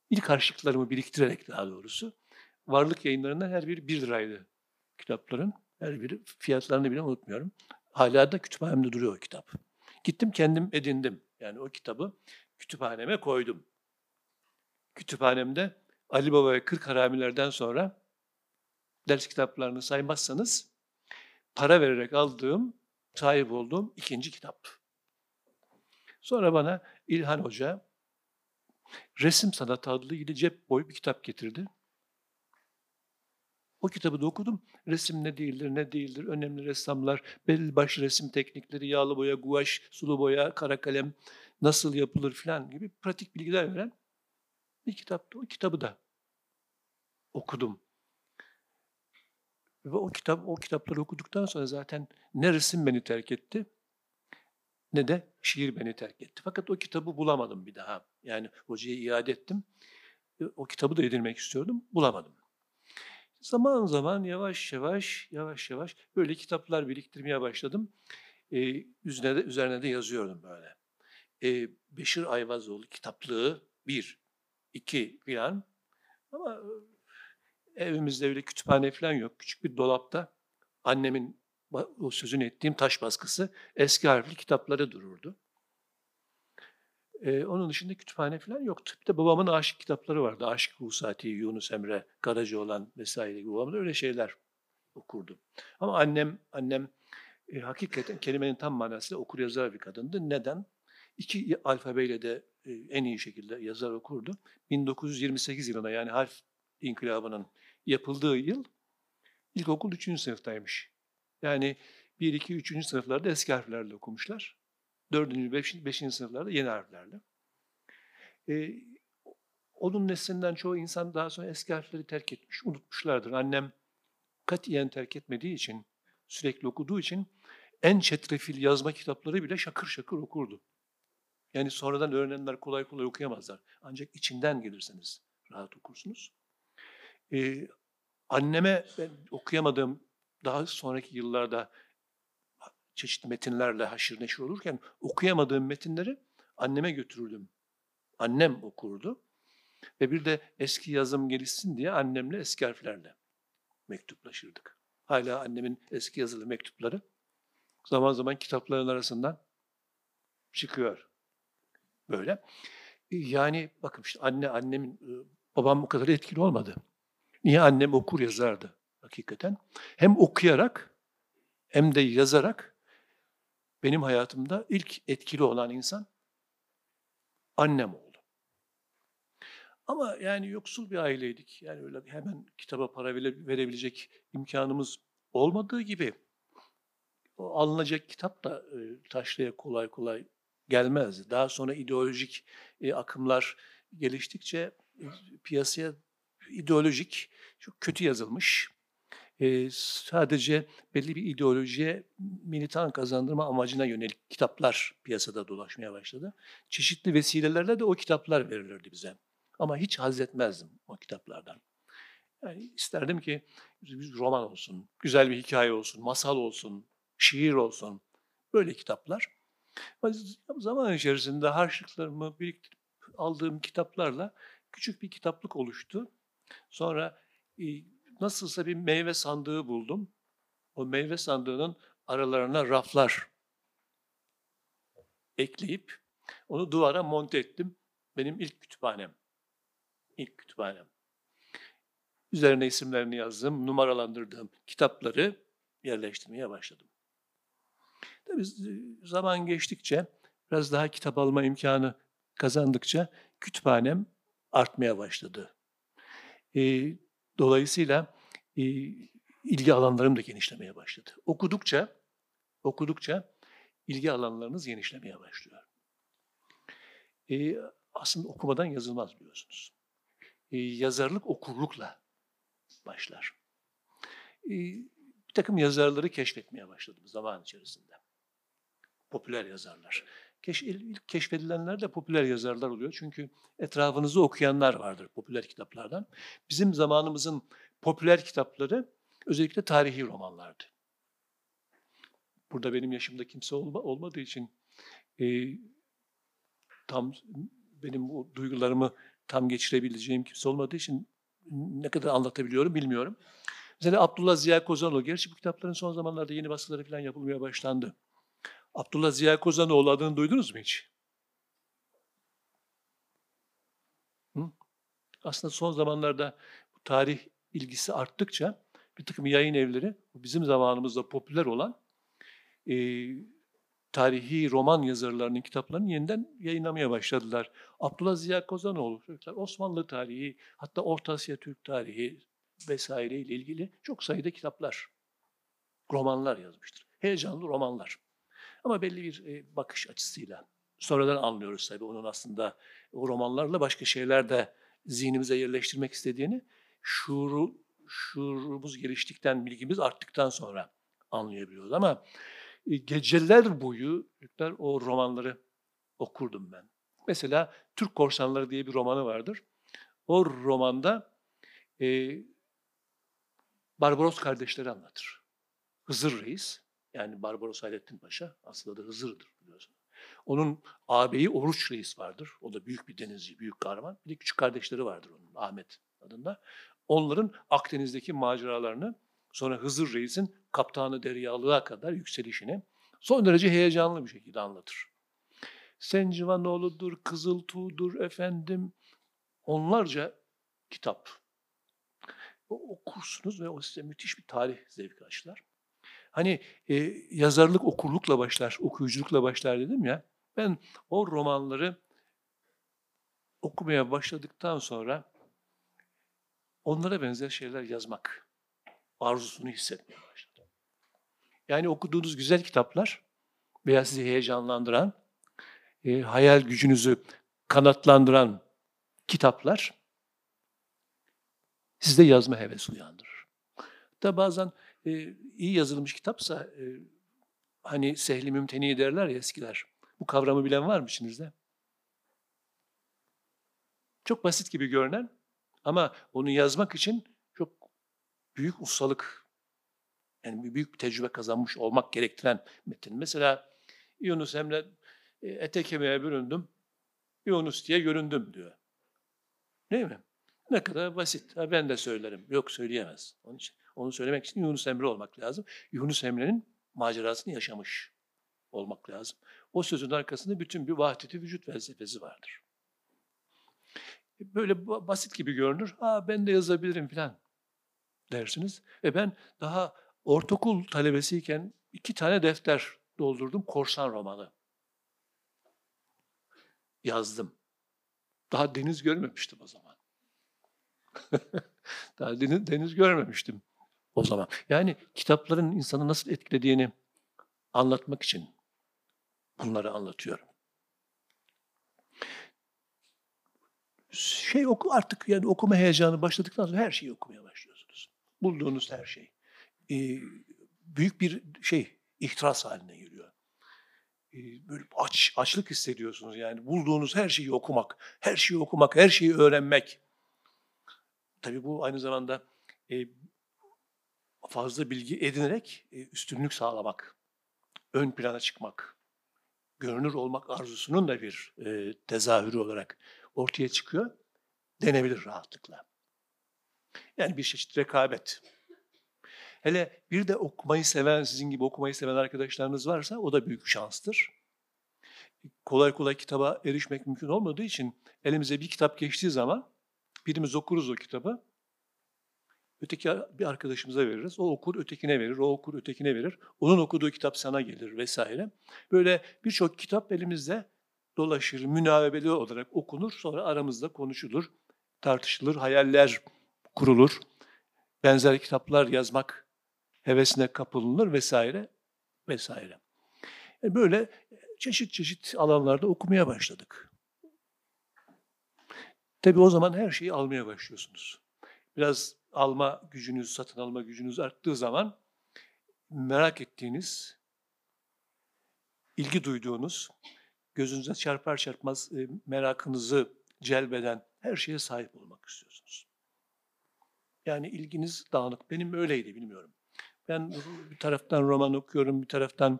ilk karşılıklarımı biriktirerek daha doğrusu varlık yayınlarından her biri bir liraydı kitapların. Her biri fiyatlarını bile unutmuyorum. Hala da kütüphanemde duruyor o kitap. Gittim kendim edindim. Yani o kitabı kütüphaneme koydum. Kütüphanemde Ali Baba ve Kırk Haramilerden sonra ders kitaplarını saymazsanız para vererek aldığım, sahip olduğum ikinci kitap. Sonra bana İlhan Hoca resim sanatı adlı ilgili cep boyu bir kitap getirdi. O kitabı da okudum. Resim ne değildir, ne değildir, önemli ressamlar, belli başlı resim teknikleri, yağlı boya, guaj, sulu boya, kara kalem nasıl yapılır falan gibi pratik bilgiler veren bir kitaptı. O kitabı da okudum. Ve o kitap o kitapları okuduktan sonra zaten ne resim beni terk etti ne de şiir beni terk etti. Fakat o kitabı bulamadım bir daha. Yani hocaya iade ettim. E, O kitabı da edinmek istiyordum. Bulamadım. Zaman zaman yavaş yavaş yavaş yavaş böyle kitaplar biriktirmeye başladım. Ee, üzerine de üzerine de yazıyordum böyle. Ee, Beşir Ayvazoğlu kitaplığı bir, iki filan. Ama e, evimizde öyle kütüphane falan yok. Küçük bir dolapta annemin o sözünü ettiğim taş baskısı eski harfli kitapları dururdu. Ee, onun dışında kütüphane falan yoktu. Bir de babamın aşık kitapları vardı. Aşık Husati, Yunus Emre, Karacaoğlan vesaire gibi. Babam da öyle şeyler okurdu. Ama annem annem e, hakikaten kelimenin tam manasıyla okur yazar bir kadındı. Neden? İki alfabeyle de e, en iyi şekilde yazar okurdu. 1928 yılında yani harf inkılabının yapıldığı yıl ilkokul 3. sınıftaymış. Yani 1, 2, 3. sınıflarda eski harflerle okumuşlar. 4. 5. 5. sınıflarda yeni harflerle. Ee, onun neslinden çoğu insan daha sonra eski harfleri terk etmiş, unutmuşlardır. Annem katiyen terk etmediği için, sürekli okuduğu için en çetrefil yazma kitapları bile şakır şakır okurdu. Yani sonradan öğrenenler kolay kolay okuyamazlar. Ancak içinden gelirseniz rahat okursunuz. Ee, anneme ben okuyamadığım daha sonraki yıllarda çeşitli metinlerle haşır neşir olurken okuyamadığım metinleri anneme götürürdüm. Annem okurdu. Ve bir de eski yazım gelişsin diye annemle eski harflerle mektuplaşırdık. Hala annemin eski yazılı mektupları zaman zaman kitapların arasından çıkıyor. Böyle. Yani bakın işte anne annemin e, babam bu kadar etkili olmadı. Niye annem okur yazardı hakikaten. Hem okuyarak hem de yazarak benim hayatımda ilk etkili olan insan annem oldu. Ama yani yoksul bir aileydik. Yani öyle hemen kitaba para vere- verebilecek imkanımız olmadığı gibi o alınacak kitap da e, kolay kolay gelmezdi. Daha sonra ideolojik e, akımlar geliştikçe e, piyasaya ideolojik, çok kötü yazılmış, sadece belli bir ideolojiye militan kazandırma amacına yönelik kitaplar piyasada dolaşmaya başladı. Çeşitli vesilelerle de o kitaplar verilirdi bize. Ama hiç haz etmezdim o kitaplardan. Yani isterdim ki bir roman olsun, güzel bir hikaye olsun, masal olsun, şiir olsun. Böyle kitaplar. Ama zaman içerisinde harçlıklarımı biriktirip aldığım kitaplarla küçük bir kitaplık oluştu. Sonra nasılsa bir meyve sandığı buldum. O meyve sandığının aralarına raflar ekleyip onu duvara monte ettim. Benim ilk kütüphanem. İlk kütüphanem. Üzerine isimlerini yazdım, numaralandırdığım kitapları yerleştirmeye başladım. Tabii zaman geçtikçe, biraz daha kitap alma imkanı kazandıkça kütüphanem artmaya başladı. Ee, dolayısıyla e, ilgi alanlarım da genişlemeye başladı. Okudukça, okudukça ilgi alanlarınız genişlemeye başlıyor. Ee, aslında okumadan yazılmaz biliyorsunuz. Ee, yazarlık okurlukla başlar. Ee, bir takım yazarları keşfetmeye başladım zaman içerisinde. Popüler yazarlar. Keş, ilk keşfedilenler de popüler yazarlar oluyor. Çünkü etrafınızı okuyanlar vardır popüler kitaplardan. Bizim zamanımızın popüler kitapları özellikle tarihi romanlardı. Burada benim yaşımda kimse olma, olmadığı için e, tam benim bu duygularımı tam geçirebileceğim kimse olmadığı için ne kadar anlatabiliyorum bilmiyorum. Mesela Abdullah Ziya Kozanoğlu, gerçi bu kitapların son zamanlarda yeni baskıları falan yapılmaya başlandı. Abdullah Ziya Kozanoğlu adını duydunuz mu hiç? Hı? Aslında son zamanlarda bu tarih ilgisi arttıkça bir takım yayın evleri bizim zamanımızda popüler olan e, tarihi roman yazarlarının kitaplarını yeniden yayınlamaya başladılar. Abdullah Ziya Kozanoğlu, Osmanlı tarihi, hatta Orta Asya Türk tarihi, vesaire ile ilgili çok sayıda kitaplar, romanlar yazmıştır. Heyecanlı romanlar. Ama belli bir e, bakış açısıyla. Sonradan anlıyoruz tabii onun aslında o romanlarla başka şeyler de zihnimize yerleştirmek istediğini şuuru, şuurumuz geliştikten, bilgimiz arttıktan sonra anlayabiliyoruz. Ama e, geceler boyu çocuklar o romanları okurdum ben. Mesela Türk Korsanları diye bir romanı vardır. O romanda e, Barbaros kardeşleri anlatır. Hızır Reis, yani Barbaros Hayrettin Paşa, aslında da Hızır'dır biliyorsun. Onun ağabeyi Oruç Reis vardır. O da büyük bir denizci, büyük kahraman. Bir de küçük kardeşleri vardır onun, Ahmet adında. Onların Akdeniz'deki maceralarını, sonra Hızır Reis'in kaptanı deryalığa kadar yükselişini son derece heyecanlı bir şekilde anlatır. Sencivanoğlu'dur, Kızıltuğ'dur, efendim onlarca kitap. O, okursunuz ve o size müthiş bir tarih zevki açlar. Hani e, yazarlık okurlukla başlar, okuyuculukla başlar dedim ya. Ben o romanları okumaya başladıktan sonra onlara benzer şeyler yazmak arzusunu hissetmeye başladım. Yani okuduğunuz güzel kitaplar veya sizi heyecanlandıran, e, hayal gücünüzü kanatlandıran kitaplar sizde yazma hevesi uyandırır. Da bazen e, iyi yazılmış kitapsa e, hani sehli mümteni derler ya eskiler. Bu kavramı bilen var mı içinizde? Çok basit gibi görünen ama onu yazmak için çok büyük ustalık, yani büyük bir tecrübe kazanmış olmak gerektiren metin. Mesela Yunus Emre e, ete kemiğe büründüm, Yunus diye göründüm diyor. Değil mi? Ne kadar basit. Ha, ben de söylerim. Yok söyleyemez. Onun için onu söylemek için Yunus Emre olmak lazım. Yunus Emre'nin macerasını yaşamış olmak lazım. O sözün arkasında bütün bir vahdeti vücut felsefesi vardır. Böyle basit gibi görünür. Ha ben de yazabilirim falan dersiniz. Ve ben daha ortaokul talebesiyken iki tane defter doldurdum. Korsan romanı. Yazdım. Daha deniz görmemiştim o zaman. Daha deniz, deniz görmemiştim o zaman. Yani kitapların insanı nasıl etkilediğini anlatmak için bunları anlatıyorum. Şey oku artık yani okuma heyecanı başladıktan sonra her şeyi okumaya başlıyorsunuz. Bulduğunuz her şey. Ee, büyük bir şey ihtiras haline geliyor. Ee, böyle aç açlık hissediyorsunuz yani bulduğunuz her şeyi okumak, her şeyi okumak, her şeyi öğrenmek. Tabii bu aynı zamanda e, fazla bilgi edinerek e, üstünlük sağlamak, ön plana çıkmak, görünür olmak arzusunun da bir e, tezahürü olarak ortaya çıkıyor denebilir rahatlıkla. Yani bir çeşit rekabet. Hele bir de okumayı seven, sizin gibi okumayı seven arkadaşlarınız varsa o da büyük şanstır. Kolay kolay kitaba erişmek mümkün olmadığı için elimize bir kitap geçtiği zaman birimiz okuruz o kitabı, öteki bir arkadaşımıza veririz. O okur ötekine verir, o okur ötekine verir. Onun okuduğu kitap sana gelir vesaire. Böyle birçok kitap elimizde dolaşır, münavebeli olarak okunur. Sonra aramızda konuşulur, tartışılır, hayaller kurulur. Benzer kitaplar yazmak hevesine kapılınır vesaire vesaire. Yani böyle çeşit çeşit alanlarda okumaya başladık. Tabii o zaman her şeyi almaya başlıyorsunuz. Biraz alma gücünüz, satın alma gücünüz arttığı zaman merak ettiğiniz, ilgi duyduğunuz, gözünüze çarpar çarpmaz e, merakınızı celbeden her şeye sahip olmak istiyorsunuz. Yani ilginiz dağınık. Benim öyleydi bilmiyorum. Ben bir taraftan roman okuyorum, bir taraftan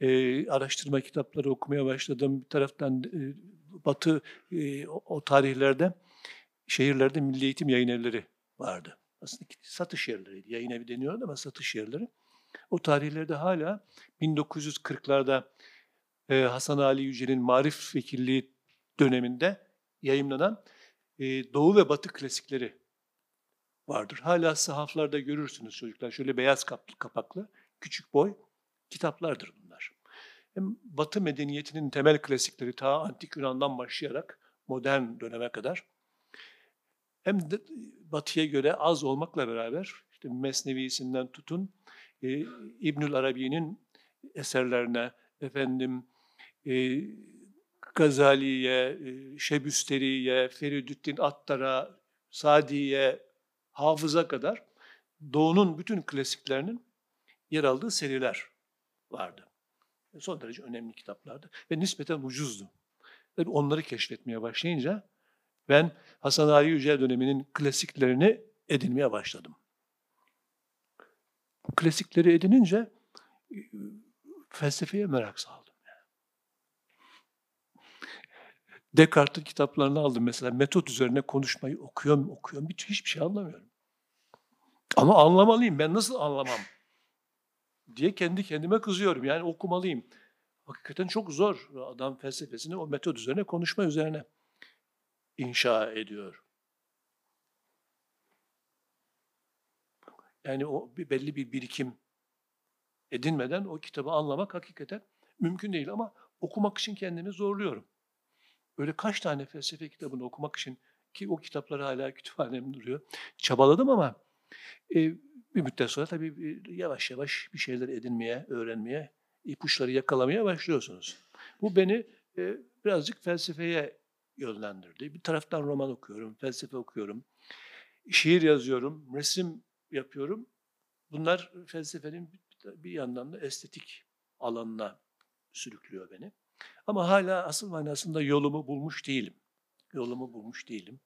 e, araştırma kitapları okumaya başladım, bir taraftan e, Batı e, o, tarihlerde şehirlerde milli eğitim yayın evleri vardı. Aslında satış yerleriydi. Yayın evi deniyordu ama satış yerleri. O tarihlerde hala 1940'larda e, Hasan Ali Yücel'in Marif Vekilliği döneminde yayınlanan e, Doğu ve Batı klasikleri vardır. Hala sahaflarda görürsünüz çocuklar. Şöyle beyaz kapaklı, küçük boy kitaplardır bunlar. Hem Batı medeniyetinin temel klasikleri ta Antik Yunan'dan başlayarak modern döneme kadar hem de batıya göre az olmakla beraber işte Mesnevi'sinden tutun e, İbnül Arabi'nin eserlerine efendim e, Gazali'ye, e, Şebüsteri'ye, Feridüddin Attar'a, Sadi'ye, Hafız'a kadar Doğu'nun bütün klasiklerinin yer aldığı seriler vardı. Son derece önemli kitaplardı ve nispeten ucuzdu. Tabii onları keşfetmeye başlayınca ben Hasan Ali Yücel döneminin klasiklerini edinmeye başladım. Klasikleri edinince e, felsefeye merak saldım. Descartes'in kitaplarını aldım mesela. Metot üzerine konuşmayı okuyorum, okuyorum. Hiç, hiçbir şey anlamıyorum. Ama anlamalıyım. Ben nasıl anlamam? diye kendi kendime kızıyorum. Yani okumalıyım. Hakikaten çok zor. Adam felsefesini o metot üzerine, konuşma üzerine inşa ediyor. Yani o belli bir birikim edinmeden o kitabı anlamak hakikaten mümkün değil ama okumak için kendimi zorluyorum. Öyle kaç tane felsefe kitabını okumak için ki o kitaplar hala kütüphanemde duruyor. Çabaladım ama e, bir müddet sonra tabii yavaş yavaş bir şeyler edinmeye, öğrenmeye, ipuçları yakalamaya başlıyorsunuz. Bu beni e, birazcık felsefeye yönlendirdi. Bir taraftan roman okuyorum, felsefe okuyorum, şiir yazıyorum, resim yapıyorum. Bunlar felsefenin bir yandan da estetik alanına sürüklüyor beni. Ama hala asıl manasında yolumu bulmuş değilim. Yolumu bulmuş değilim.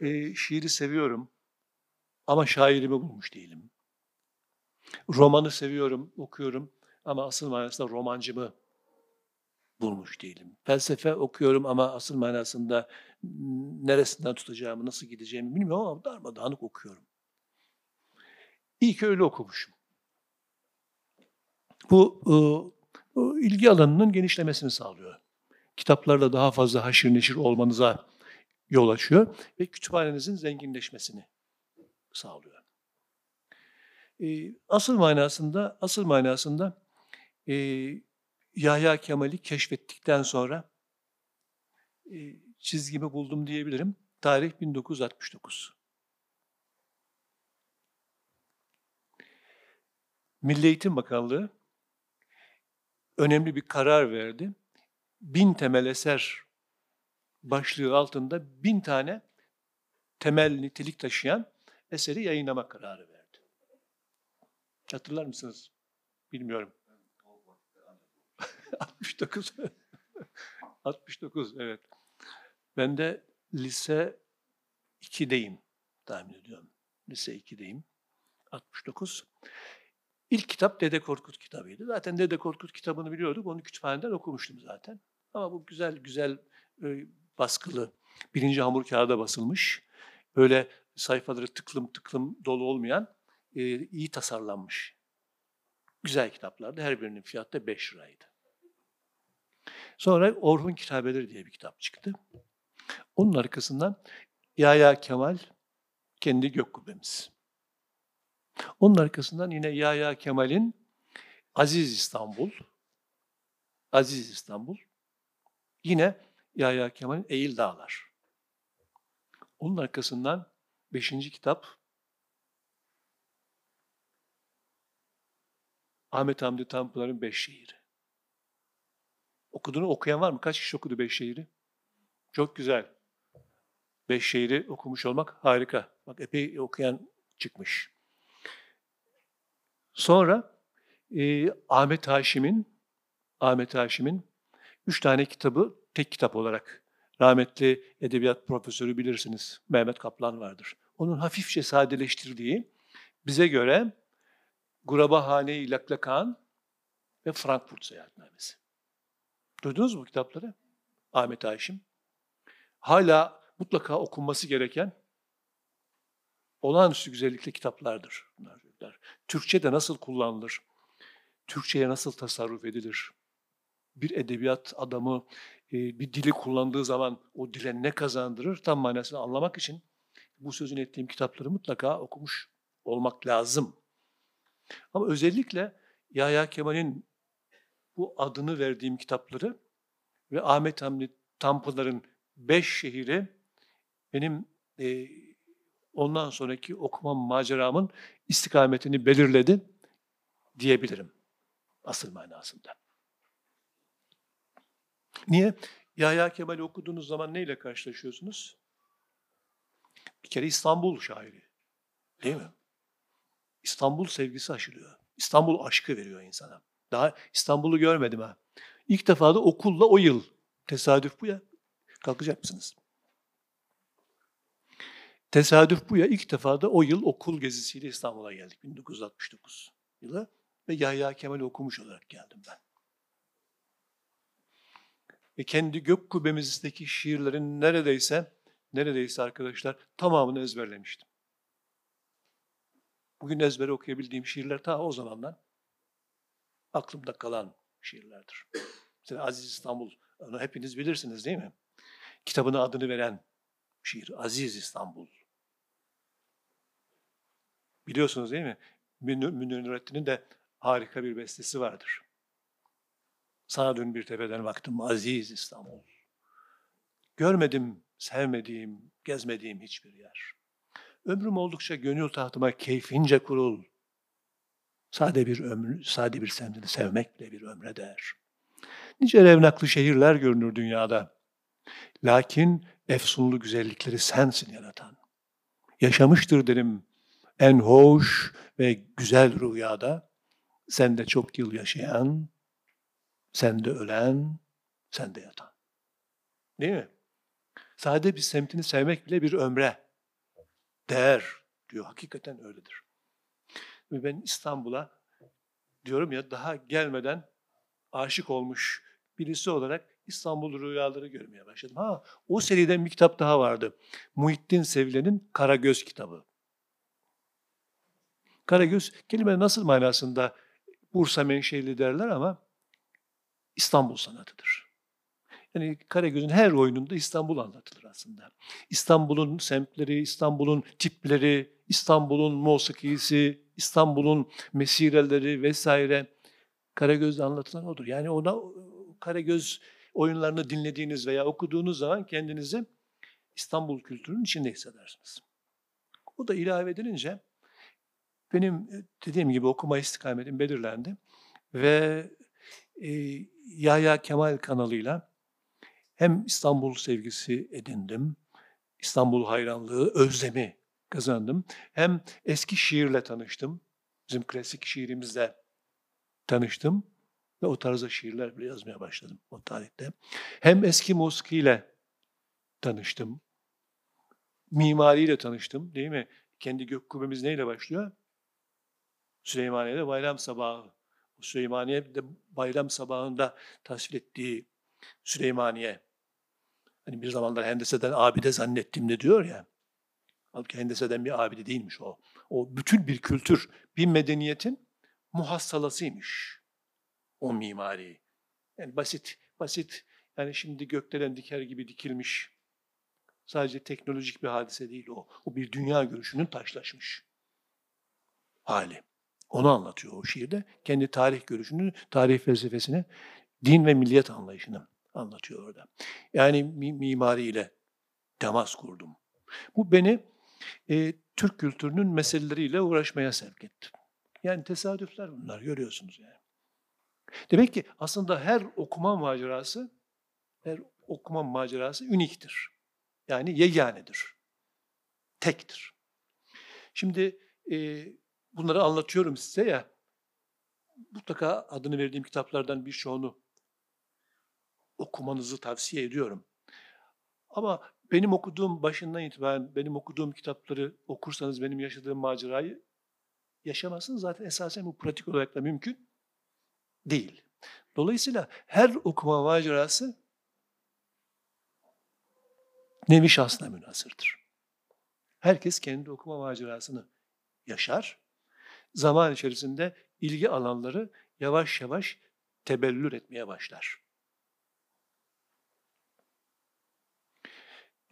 E, şiiri seviyorum ama şairimi bulmuş değilim. Romanı seviyorum, okuyorum ama asıl manasında romancımı bulmuş değilim. Felsefe okuyorum ama asıl manasında neresinden tutacağımı, nasıl gideceğimi bilmiyorum ama darmadağınık okuyorum. İyi ki öyle okumuşum. Bu o ilgi alanının genişlemesini sağlıyor. Kitaplarla daha fazla haşir neşir olmanıza yol açıyor ve kütüphanenizin zenginleşmesini sağlıyor. Asıl manasında, asıl manasında e, Yahya Kemal'i keşfettikten sonra e, çizgimi buldum diyebilirim. Tarih 1969. Milli Eğitim Bakanlığı önemli bir karar verdi. Bin temel eser başlığı altında bin tane temel nitelik taşıyan eseri yayınlama kararı verdi. Hatırlar mısınız? Bilmiyorum. 69. 69 evet. Ben de lise 2'deyim tahmin ediyorum. Lise 2'deyim. 69. İlk kitap Dede Korkut kitabıydı. Zaten Dede Korkut kitabını biliyorduk. Onu kütüphaneden okumuştum zaten. Ama bu güzel güzel e, baskılı birinci hamur kağıda basılmış. Böyle sayfaları tıklım tıklım dolu olmayan e, iyi tasarlanmış. Güzel kitaplardı. Her birinin fiyatı da 5 liraydı. Sonra Orhun Kitabeleri diye bir kitap çıktı. Onun arkasından Yahya Kemal kendi gök kubbemiz. Onun arkasından yine Yahya Kemal'in Aziz İstanbul, Aziz İstanbul, yine Yahya Kemal'in Eğil Dağlar. Onun arkasından beşinci kitap Ahmet Hamdi Tanpınar'ın Beş Şehiri. Okuduğunu okuyan var mı? Kaç kişi okudu Beş Şehiri? Çok güzel. Beş şehri okumuş olmak harika. Bak epey okuyan çıkmış. Sonra e, Ahmet Haşim'in Ahmet Haşim'in üç tane kitabı tek kitap olarak rahmetli edebiyat profesörü bilirsiniz Mehmet Kaplan vardır. Onun hafifçe sadeleştirdiği bize göre Gurabahane-i Laklakan ve Frankfurt seyahatnamesi. Duydunuz mu kitapları? Ahmet Haşim. Hala mutlaka okunması gereken olağanüstü güzellikli kitaplardır bunlar. Türkçe'de nasıl kullanılır? Türkçe'ye nasıl tasarruf edilir? Bir edebiyat adamı e, bir dili kullandığı zaman o dile ne kazandırır tam manasını anlamak için bu sözünü ettiğim kitapları mutlaka okumuş olmak lazım. Ama özellikle Yahya Kemal'in bu adını verdiğim kitapları ve Ahmet Hamdi Tanpınar'ın Beş Şehri benim e, ondan sonraki okuma maceramın istikametini belirledi diyebilirim asıl manasında. Niye? Yahya Kemal'i okuduğunuz zaman neyle karşılaşıyorsunuz? Bir kere İstanbul şairi. Değil mi? İstanbul sevgisi aşılıyor. İstanbul aşkı veriyor insana. Daha İstanbul'u görmedim ha. İlk defa da okulla o yıl. Tesadüf bu ya. Kalkacak mısınız? Tesadüf bu ya. İlk defa da o yıl okul gezisiyle İstanbul'a geldik. 1969 yılı. Ve Yahya Kemal okumuş olarak geldim ben. Ve kendi gök kubbemizdeki şiirlerin neredeyse, neredeyse arkadaşlar tamamını ezberlemiştim. Bugün ezbere okuyabildiğim şiirler ta o zamandan aklımda kalan şiirlerdir. Mesela Aziz İstanbul, onu hepiniz bilirsiniz değil mi? Kitabına adını veren şiir, Aziz İstanbul. Biliyorsunuz değil mi? Münir, Nurettin'in de harika bir bestesi vardır. Sana dün bir tepeden baktım, Aziz İstanbul. Görmedim, sevmediğim, gezmediğim hiçbir yer. Ömrüm oldukça gönül tahtıma keyfince kurul. Sade bir ömrü, sade bir semtini sevmek bile bir ömre değer. Nice revnaklı şehirler görünür dünyada. Lakin efsunlu güzellikleri sensin yaratan. Yaşamıştır derim en hoş ve güzel rüyada. Sen de çok yıl yaşayan, sen de ölen, sen de yatan. Değil mi? Sade bir semtini sevmek bile bir ömre değer diyor. Hakikaten öyledir. Ve ben İstanbul'a diyorum ya daha gelmeden aşık olmuş birisi olarak İstanbul rüyaları görmeye başladım. Ha, o seriden bir kitap daha vardı. Muhittin Sevilen'in Karagöz kitabı. Karagöz kelime nasıl manasında Bursa menşeli derler ama İstanbul sanatıdır. Yani Karagöz'ün her oyununda İstanbul anlatılır aslında. İstanbul'un semtleri, İstanbul'un tipleri, İstanbul'un musikisi, İstanbul'un mesireleri vesaire Karagöz'de anlatılan odur. Yani ona Karagöz oyunlarını dinlediğiniz veya okuduğunuz zaman kendinizi İstanbul kültürünün içinde hissedersiniz. O da ilave edilince benim dediğim gibi okuma istikametim belirlendi ve e, Yahya Kemal kanalıyla hem İstanbul sevgisi edindim, İstanbul hayranlığı, özlemi kazandım. Hem eski şiirle tanıştım, bizim klasik şiirimizle tanıştım ve o tarzda şiirler bile yazmaya başladım o tarihte. Hem eski musikiyle tanıştım, mimariyle tanıştım değil mi? Kendi gök kubbemiz neyle başlıyor? Süleymaniye'de bayram sabahı. Süleymaniye'de bayram sabahında tasvir ettiği Süleymaniye. Hani bir zamanlar Hendese'den abide zannettim de diyor ya. Halbuki Hendese'den bir abide değilmiş o. O bütün bir kültür, bir medeniyetin muhassalasıymış o mimari. Yani basit, basit yani şimdi gökdelen diker gibi dikilmiş. Sadece teknolojik bir hadise değil o. O bir dünya görüşünün taşlaşmış hali. Onu anlatıyor o şiirde. Kendi tarih görüşünü, tarih felsefesini, din ve milliyet anlayışını anlatıyor orada. Yani mimariyle temas kurdum. Bu beni e, Türk kültürünün meseleleriyle uğraşmaya sevk etti. Yani tesadüfler bunlar görüyorsunuz yani. Demek ki aslında her okuma macerası, her okuma macerası üniktir. Yani yeganedir. Tektir. Şimdi e, bunları anlatıyorum size ya, mutlaka adını verdiğim kitaplardan birçoğunu okumanızı tavsiye ediyorum. Ama benim okuduğum başından itibaren, benim okuduğum kitapları okursanız benim yaşadığım macerayı yaşamazsınız. Zaten esasen bu pratik olarak da mümkün değil. Dolayısıyla her okuma macerası nevi şahsına münasırdır. Herkes kendi okuma macerasını yaşar. Zaman içerisinde ilgi alanları yavaş yavaş tebellür etmeye başlar.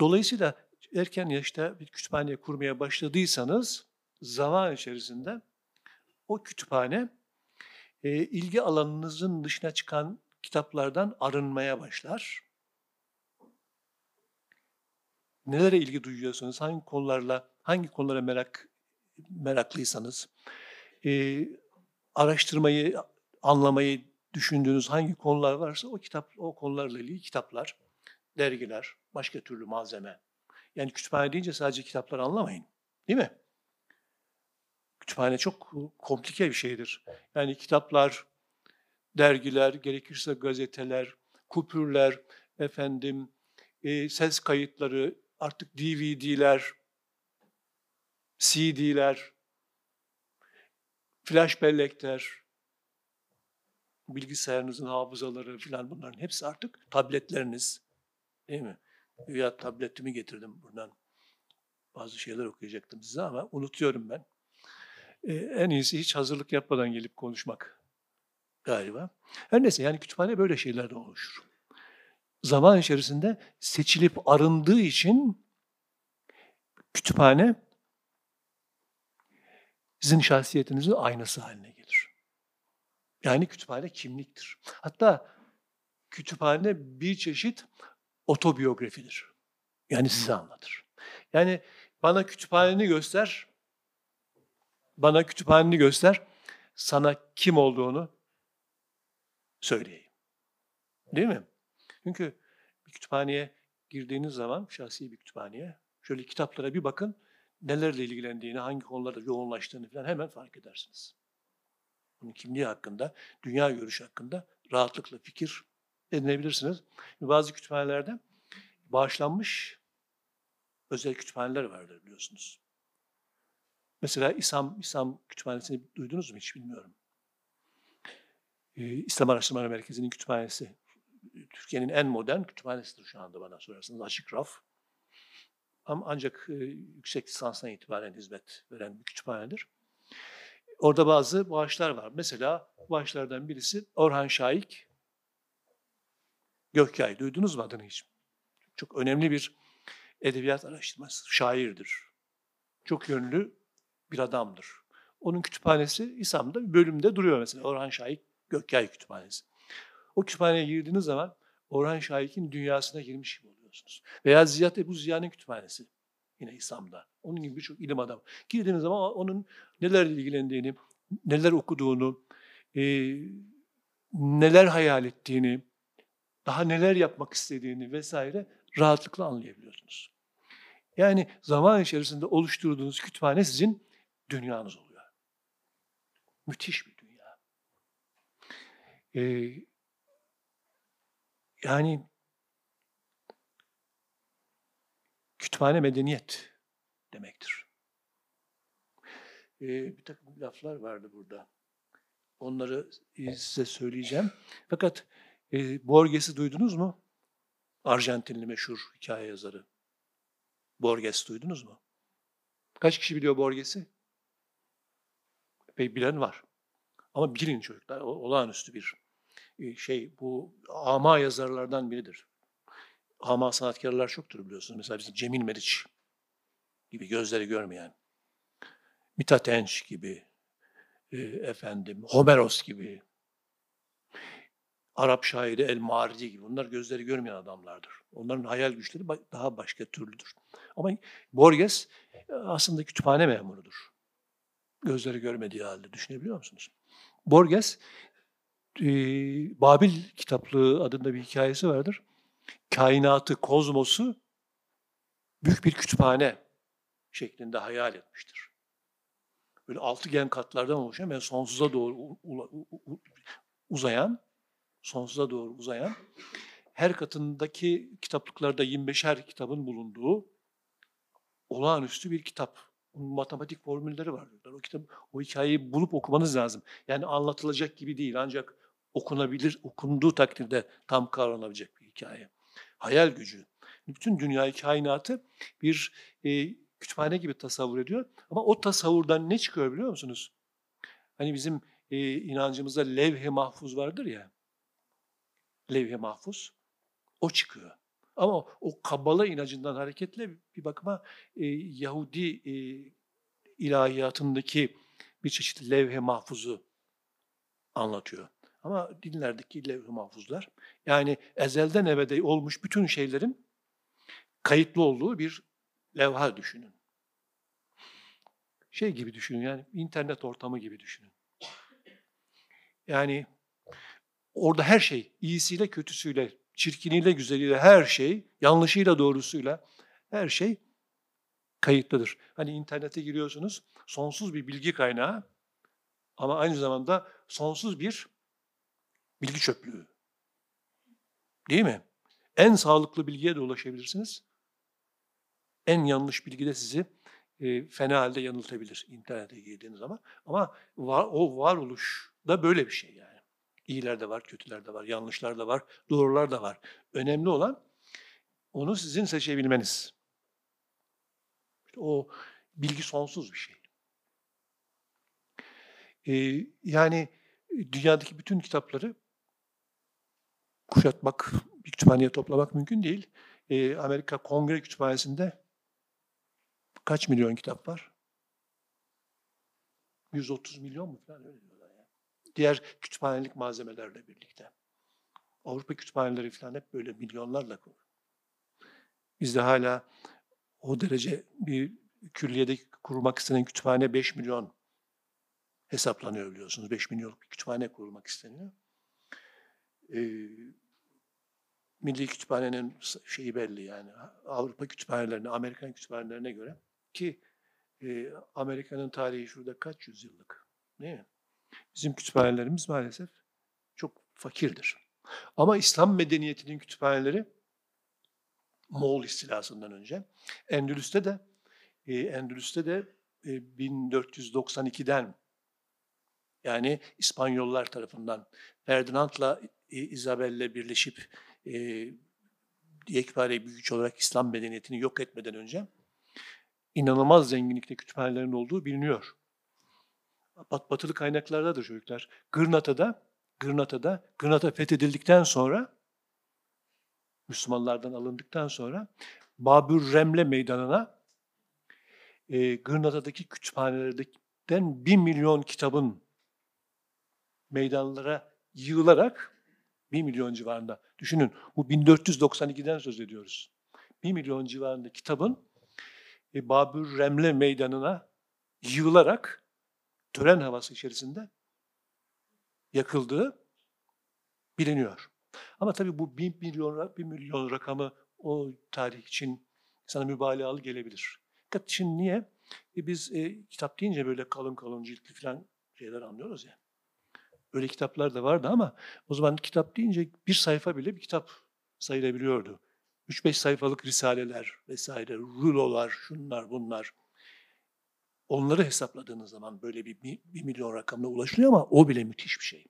Dolayısıyla erken yaşta bir kütüphane kurmaya başladıysanız zaman içerisinde o kütüphane e, ilgi alanınızın dışına çıkan kitaplardan arınmaya başlar. nelere ilgi duyuyorsanız, hangi konularla, hangi konulara merak meraklıysanız, eee, araştırmayı, anlamayı düşündüğünüz hangi konular varsa o kitap, o konularla ilgili kitaplar, dergiler, başka türlü malzeme. Yani kütüphane deyince sadece kitapları anlamayın. Değil mi? Kütüphane çok komplike bir şeydir. Yani kitaplar, dergiler, gerekirse gazeteler, kupürler, efendim, eee, ses kayıtları, artık DVD'ler, CD'ler, flash bellekler, bilgisayarınızın hafızaları filan bunların hepsi artık tabletleriniz. Değil mi? Güya tabletimi getirdim buradan. Bazı şeyler okuyacaktım size ama unutuyorum ben. Eee, en iyisi hiç hazırlık yapmadan gelip konuşmak galiba. Her neyse yani kütüphane böyle şeylerden oluşur. Zaman içerisinde seçilip arındığı için kütüphane sizin şahsiyetinizin aynası haline gelir. Yani kütüphane kimliktir. Hatta kütüphane bir çeşit otobiyografidir. Yani size anlatır. Yani bana kütüphaneni göster, bana kütüphaneni göster, sana kim olduğunu söyleyeyim. Değil mi? Çünkü bir kütüphaneye girdiğiniz zaman, şahsi bir kütüphaneye, şöyle kitaplara bir bakın, nelerle ilgilendiğini, hangi konularda yoğunlaştığını falan hemen fark edersiniz. Bunun kimliği hakkında, dünya görüşü hakkında rahatlıkla fikir edinebilirsiniz. Bazı kütüphanelerde bağışlanmış özel kütüphaneler vardır biliyorsunuz. Mesela İslam, İslam Kütüphanesi'ni duydunuz mu hiç bilmiyorum. Ee, İslam Araştırmaları Merkezi'nin kütüphanesi. Türkiye'nin en modern kütüphanesidir şu anda bana sorarsanız. Açık raf. Ama ancak e, yüksek lisanstan itibaren hizmet veren bir kütüphanedir. Orada bazı bağışlar var. Mesela bağışlardan birisi Orhan Şahik Gökyay. Duydunuz mu adını hiç? Çok önemli bir edebiyat araştırması, şairdir. Çok yönlü bir adamdır. Onun kütüphanesi İSAM'da bir bölümde duruyor mesela. Orhan Şahik Gökyay Kütüphanesi. O kütüphaneye girdiğiniz zaman Orhan Şahik'in dünyasına girmiş gibi oluyorsunuz. Veya Ziyad Ebu Ziya'nın kütüphanesi. Yine İslam'da. Onun gibi birçok ilim adamı. Girdiğiniz zaman onun nelerle ilgilendiğini, neler okuduğunu, e, neler hayal ettiğini, daha neler yapmak istediğini vesaire rahatlıkla anlayabiliyorsunuz. Yani zaman içerisinde oluşturduğunuz kütüphane sizin dünyanız oluyor. Müthiş bir dünya. Ee, yani kütüphane medeniyet demektir. Ee, bir takım laflar vardı burada. Onları size söyleyeceğim. Fakat e, Borges'i duydunuz mu? Arjantinli meşhur hikaye yazarı. Borges duydunuz mu? Kaç kişi biliyor Borges'i? Epey bilen var. Ama bilin çocuklar, olağanüstü bir şey. Bu ama yazarlardan biridir. Ama sanatkarlar çoktur biliyorsunuz. Mesela bizim Cemil Meriç gibi gözleri görmeyen, Mithat Enç gibi, e, efendim Homeros gibi, Arap şairi El Mardi gibi bunlar gözleri görmeyen adamlardır. Onların hayal güçleri daha başka türlüdür. Ama Borges aslında kütüphane memurudur. Gözleri görmediği halde düşünebiliyor musunuz? Borges e, Babil kitaplığı adında bir hikayesi vardır. Kainatı, kozmosu büyük bir kütüphane şeklinde hayal etmiştir. Böyle altıgen katlardan oluşan ve sonsuza doğru uzayan sonsuza doğru uzayan, her katındaki kitaplıklarda 25'er kitabın bulunduğu olağanüstü bir kitap. Bunun matematik formülleri var. O kitap, o hikayeyi bulup okumanız lazım. Yani anlatılacak gibi değil ancak okunabilir, okunduğu takdirde tam kavranabilecek bir hikaye. Hayal gücü. Bütün dünyayı, kainatı bir e, kütüphane gibi tasavvur ediyor. Ama o tasavvurdan ne çıkıyor biliyor musunuz? Hani bizim e, inancımızda levh-i mahfuz vardır ya levh-i mahfuz. O çıkıyor. Ama o Kabala inancından hareketle bir bakıma e, Yahudi e, ilahiyatındaki bir çeşit levh-i mahfuzu anlatıyor. Ama dinlerdeki levh-i mahfuzlar yani ezelden ebede olmuş bütün şeylerin kayıtlı olduğu bir levha düşünün. Şey gibi düşünün yani internet ortamı gibi düşünün. Yani orada her şey iyisiyle kötüsüyle, çirkiniyle güzeliyle her şey, yanlışıyla doğrusuyla her şey kayıtlıdır. Hani internete giriyorsunuz, sonsuz bir bilgi kaynağı ama aynı zamanda sonsuz bir bilgi çöplüğü. Değil mi? En sağlıklı bilgiye de ulaşabilirsiniz. En yanlış bilgi de sizi e, fena halde yanıltabilir internete girdiğiniz zaman. Ama var, o varoluş da böyle bir şey yani. İyiler de var, kötüler de var, yanlışlar da var, doğrular da var. Önemli olan onu sizin seçebilmeniz. İşte o bilgi sonsuz bir şey. Ee, yani dünyadaki bütün kitapları kuşatmak, bir kütüphaneye toplamak mümkün değil. Ee, Amerika Kongre Kütüphanesi'nde kaç milyon kitap var? 130 milyon mu falan öyle. Diğer kütüphanelik malzemelerle birlikte. Avrupa kütüphaneleri falan hep böyle milyonlarla kurulu. Bizde hala o derece bir külliyede kurulmak istenen kütüphane 5 milyon hesaplanıyor biliyorsunuz. 5 milyonluk bir kütüphane kurulmak isteniyor. Ee, Milli Kütüphane'nin şeyi belli yani. Avrupa kütüphanelerine, Amerikan kütüphanelerine göre ki e, Amerika'nın tarihi şurada kaç yüzyıllık değil mi? Bizim kütüphanelerimiz maalesef çok fakirdir. Ama İslam medeniyetinin kütüphaneleri Moğol istilasından önce Endülüs'te de e, Endülüs'te de e, 1492'den yani İspanyollar tarafından Ferdinand'la e, Isabel'le birleşip e, yekpare bir güç olarak İslam medeniyetini yok etmeden önce inanılmaz zenginlikte kütüphanelerin olduğu biliniyor. Bat, batılı kaynaklardadır çocuklar. Gırnata'da, Gırnata'da, Gırnata fethedildikten sonra Müslümanlardan alındıktan sonra Babür Remle meydanına e, Gırnata'daki kütüphanelerden bir milyon kitabın meydanlara yığılarak bir milyon civarında. Düşünün bu 1492'den söz ediyoruz. Bir milyon civarında kitabın e, Babür Remle meydanına yığılarak tören havası içerisinde yakıldığı biliniyor. Ama tabii bu bir milyon, bir milyon rakamı o tarih için sana mübalağalı gelebilir. Fakat için niye? E biz e, kitap deyince böyle kalın kalın ciltli falan şeyler anlıyoruz ya. Öyle kitaplar da vardı ama o zaman kitap deyince bir sayfa bile bir kitap sayılabiliyordu. 3-5 sayfalık risaleler vesaire, rulolar, şunlar bunlar. Onları hesapladığınız zaman böyle bir, bir, milyon rakamına ulaşılıyor ama o bile müthiş bir şey.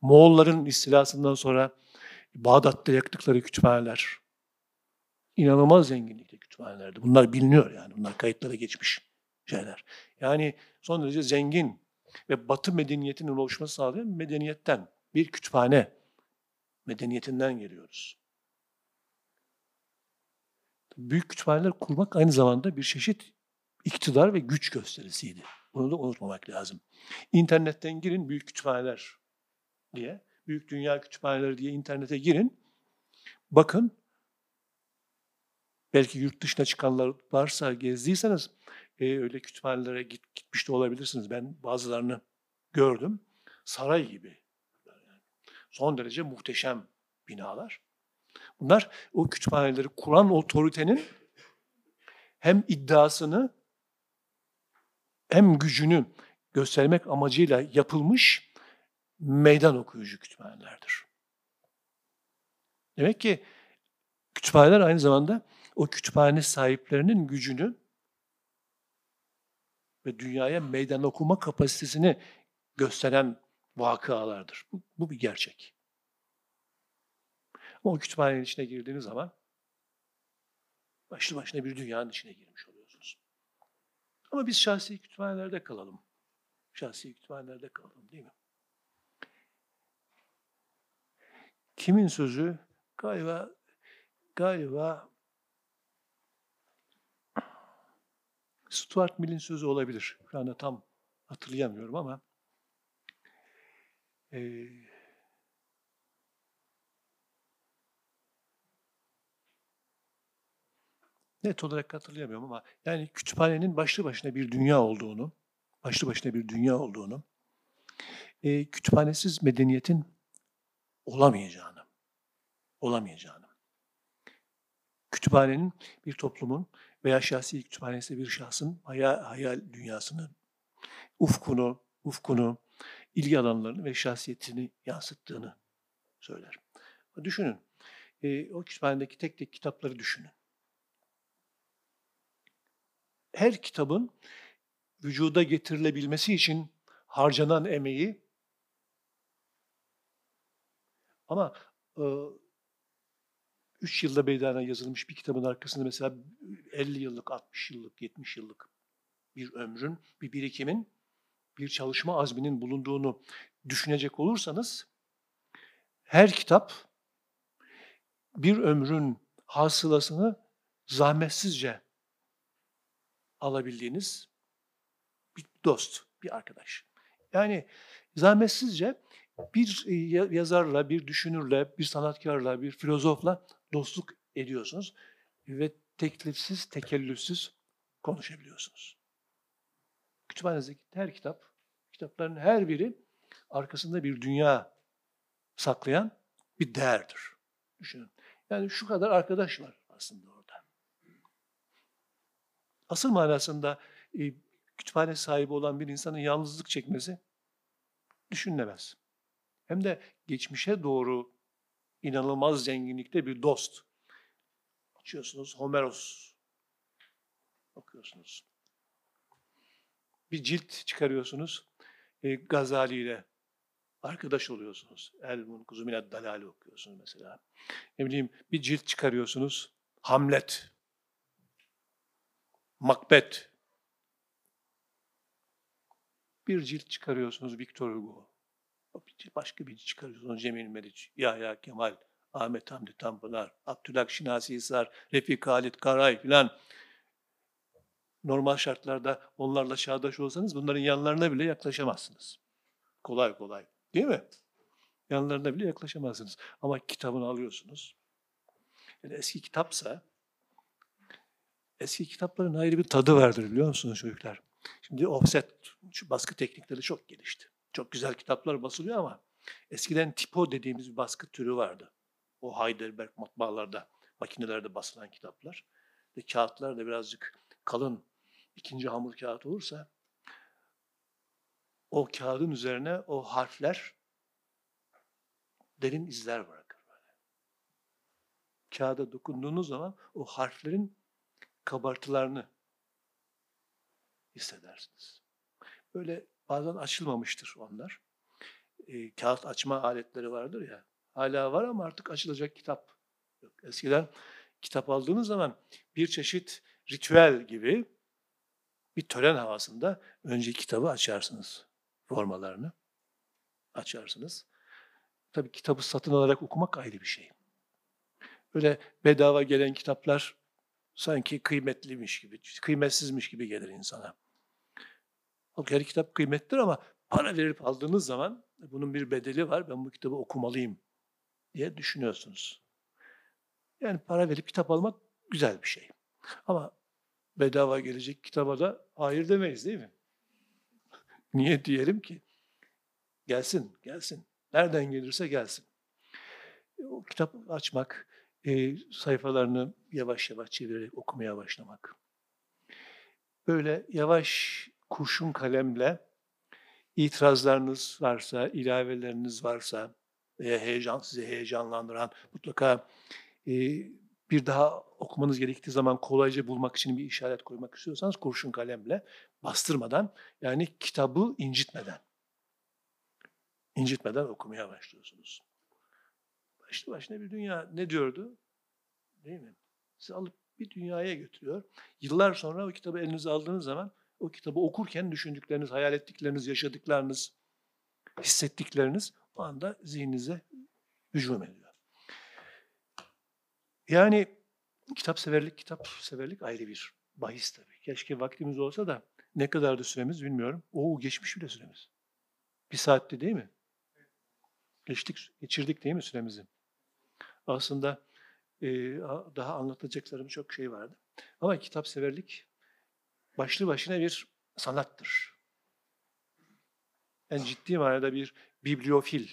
Moğolların istilasından sonra Bağdat'ta yaktıkları kütüphaneler inanılmaz zenginlikte kütüphanelerdi. Bunlar biliniyor yani. Bunlar kayıtlara geçmiş şeyler. Yani son derece zengin ve Batı medeniyetinin oluşması sağlayan medeniyetten, bir kütüphane medeniyetinden geliyoruz. Büyük kütüphaneler kurmak aynı zamanda bir çeşit iktidar ve güç gösterisiydi. Bunu da unutmamak lazım. İnternetten girin büyük kütüphaneler diye, büyük dünya kütüphaneleri diye internete girin. Bakın, belki yurt dışına çıkanlar varsa gezdiyseniz e, öyle kütüphanelere git, gitmiş de olabilirsiniz. Ben bazılarını gördüm. Saray gibi. Son derece muhteşem binalar. Bunlar o kütüphaneleri kuran otoritenin hem iddiasını hem gücünü göstermek amacıyla yapılmış meydan okuyucu kütüphanelerdir. Demek ki kütüphaneler aynı zamanda o kütüphane sahiplerinin gücünü ve dünyaya meydan okuma kapasitesini gösteren vakıalardır. Bu, bu bir gerçek. Ama o kütüphanenin içine girdiğiniz zaman başlı başına bir dünyanın içine girmiş oluyorsunuz. Ama biz şahsi kütüphanelerde kalalım. Şahsi kütüphanelerde kalalım değil mi? Kimin sözü? Galiba galiba Stuart Mill'in sözü olabilir. Şu anda tam hatırlayamıyorum ama e, net olarak hatırlayamıyorum ama yani kütüphanenin başlı başına bir dünya olduğunu, başlı başına bir dünya olduğunu, e, kütüphanesiz medeniyetin olamayacağını, olamayacağını, kütüphanenin bir toplumun veya şahsi kütüphanesi bir şahsın hayal, hayal dünyasını, ufkunu, ufkunu, ilgi alanlarını ve şahsiyetini yansıttığını söyler. Düşünün, e, o kütüphanedeki tek tek kitapları düşünün. Her kitabın vücuda getirilebilmesi için harcanan emeği ama e, 3 yılda meydana yazılmış bir kitabın arkasında mesela 50 yıllık, 60 yıllık, 70 yıllık bir ömrün, bir birikimin, bir çalışma azminin bulunduğunu düşünecek olursanız her kitap bir ömrün hasılasını zahmetsizce alabildiğiniz bir dost, bir arkadaş. Yani zahmetsizce bir e, yazarla, bir düşünürle, bir sanatkarla, bir filozofla dostluk ediyorsunuz ve teklifsiz, tekellüfsüz konuşabiliyorsunuz. Kütüphanenizdeki her kitap, kitapların her biri arkasında bir dünya saklayan bir değerdir. Düşünün. Yani şu kadar arkadaş var aslında. Asıl manasında e, kütüphane sahibi olan bir insanın yalnızlık çekmesi düşünülemez. Hem de geçmişe doğru inanılmaz zenginlikte bir dost. Açıyorsunuz Homeros. Okuyorsunuz. Bir cilt çıkarıyorsunuz. E, Gazali ile arkadaş oluyorsunuz. El Munkuzu Minad Dalali okuyorsunuz mesela. Ne bileyim bir cilt çıkarıyorsunuz. Hamlet. Macbeth. Bir cilt çıkarıyorsunuz Victor Hugo. Başka bir cilt çıkarıyorsunuz Cemil Meriç, Yahya Kemal, Ahmet Hamdi Tanpınar, Abdülhak Şinasi Hisar, Refik Halit Karay filan. Normal şartlarda onlarla çağdaş olsanız bunların yanlarına bile yaklaşamazsınız. Kolay kolay. Değil mi? Yanlarına bile yaklaşamazsınız. Ama kitabını alıyorsunuz. Yani eski kitapsa eski kitapların ayrı bir tadı vardır biliyor musunuz çocuklar? Şimdi offset şu baskı teknikleri çok gelişti. Çok güzel kitaplar basılıyor ama eskiden tipo dediğimiz bir baskı türü vardı. O Heidelberg matbaalarda, makinelerde basılan kitaplar. Ve kağıtlar da birazcık kalın ikinci hamur kağıt olursa o kağıdın üzerine o harfler derin izler bırakır böyle. Kağıda dokunduğunuz zaman o harflerin kabartılarını hissedersiniz. Böyle bazen açılmamıştır onlar. E, kağıt açma aletleri vardır ya. Hala var ama artık açılacak kitap yok. Eskiden kitap aldığınız zaman bir çeşit ritüel gibi bir tören havasında önce kitabı açarsınız. Formalarını açarsınız. Tabii kitabı satın alarak okumak ayrı bir şey. Öyle bedava gelen kitaplar sanki kıymetliymiş gibi, kıymetsizmiş gibi gelir insana. Halbuki her kitap kıymetlidir ama para verip aldığınız zaman bunun bir bedeli var, ben bu kitabı okumalıyım diye düşünüyorsunuz. Yani para verip kitap almak güzel bir şey. Ama bedava gelecek kitaba da hayır demeyiz değil mi? Niye diyelim ki? Gelsin, gelsin. Nereden gelirse gelsin. O kitap açmak, e, sayfalarını yavaş yavaş çevirerek okumaya başlamak. Böyle yavaş kurşun kalemle itirazlarınız varsa, ilaveleriniz varsa veya heyecan sizi heyecanlandıran mutlaka e, bir daha okumanız gerektiği zaman kolayca bulmak için bir işaret koymak istiyorsanız kurşun kalemle bastırmadan yani kitabı incitmeden incitmeden okumaya başlıyorsunuz. Başlı başına bir dünya ne diyordu? Değil mi? Sizi alıp bir dünyaya götürüyor. Yıllar sonra o kitabı elinize aldığınız zaman o kitabı okurken düşündükleriniz, hayal ettikleriniz, yaşadıklarınız, hissettikleriniz o anda zihninize hücum ediyor. Yani kitap severlik, kitap severlik ayrı bir bahis tabii. Keşke vaktimiz olsa da ne kadar da süremiz bilmiyorum. O geçmiş bile süremiz. Bir saatte değil mi? Geçtik, geçirdik değil mi süremizi? Aslında a- daha anlatacaklarım çok şey vardı. Ama kitap severlik başlı başına bir sanattır. En ciddi manada bir bibliofil.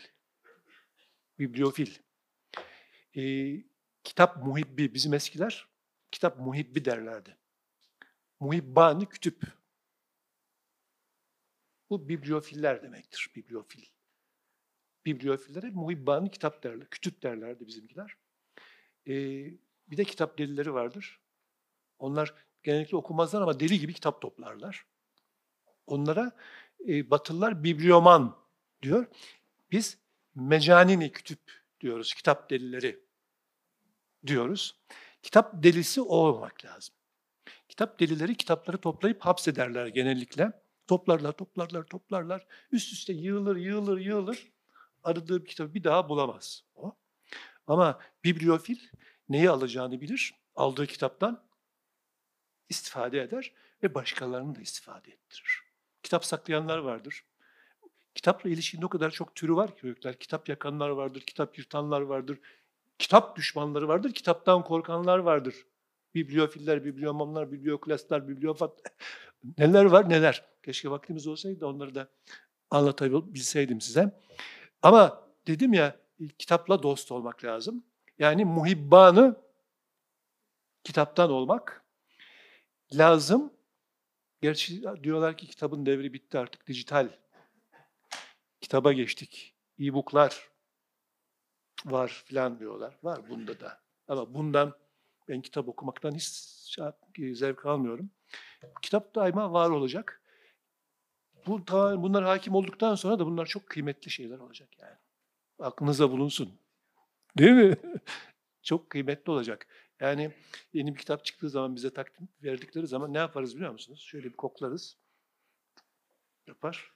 Bibliofil. Ee, kitap muhibbi, bizim eskiler kitap muhibbi derlerdi. Muhibbani kütüp. Bu bibliofiller demektir, bibliofil. Bibliofillere muhibbani kitap derler, kütüp derlerdi bizimkiler. Ee, bir de kitap delileri vardır. Onlar genellikle okumazlar ama deli gibi kitap toplarlar. Onlara e, Batılılar biblioman diyor. Biz mecanini kütüp diyoruz, kitap delileri diyoruz. Kitap delisi o olmak lazım. Kitap delileri kitapları toplayıp hapsederler genellikle. Toplarlar, toplarlar, toplarlar. Üst üste yığılır, yığılır, yığılır. Aradığı bir kitabı bir daha bulamaz o. Ama bibliofil neyi alacağını bilir. Aldığı kitaptan istifade eder ve başkalarını da istifade ettirir. Kitap saklayanlar vardır. Kitapla ilişkinin o kadar çok türü var ki çocuklar. Kitap yakanlar vardır, kitap yırtanlar vardır, kitap düşmanları vardır, kitaptan korkanlar vardır. Bibliofiller, bibliomamlar, biblioklaslar, bibliofat neler var neler. Keşke vaktimiz olsaydı onları da anlatabilseydim size. Ama dedim ya kitapla dost olmak lazım. Yani muhibbanı kitaptan olmak lazım. Gerçi diyorlar ki kitabın devri bitti artık dijital. Kitaba geçtik. E-booklar var filan diyorlar. Var bunda da. Ama bundan ben kitap okumaktan hiç şey- zevk almıyorum. Kitap daima var olacak. Bu bunlar hakim olduktan sonra da bunlar çok kıymetli şeyler olacak yani. Aklınıza bulunsun. Değil mi? çok kıymetli olacak. Yani yeni bir kitap çıktığı zaman bize takdim verdikleri zaman ne yaparız biliyor musunuz? Şöyle bir koklarız. Yapar.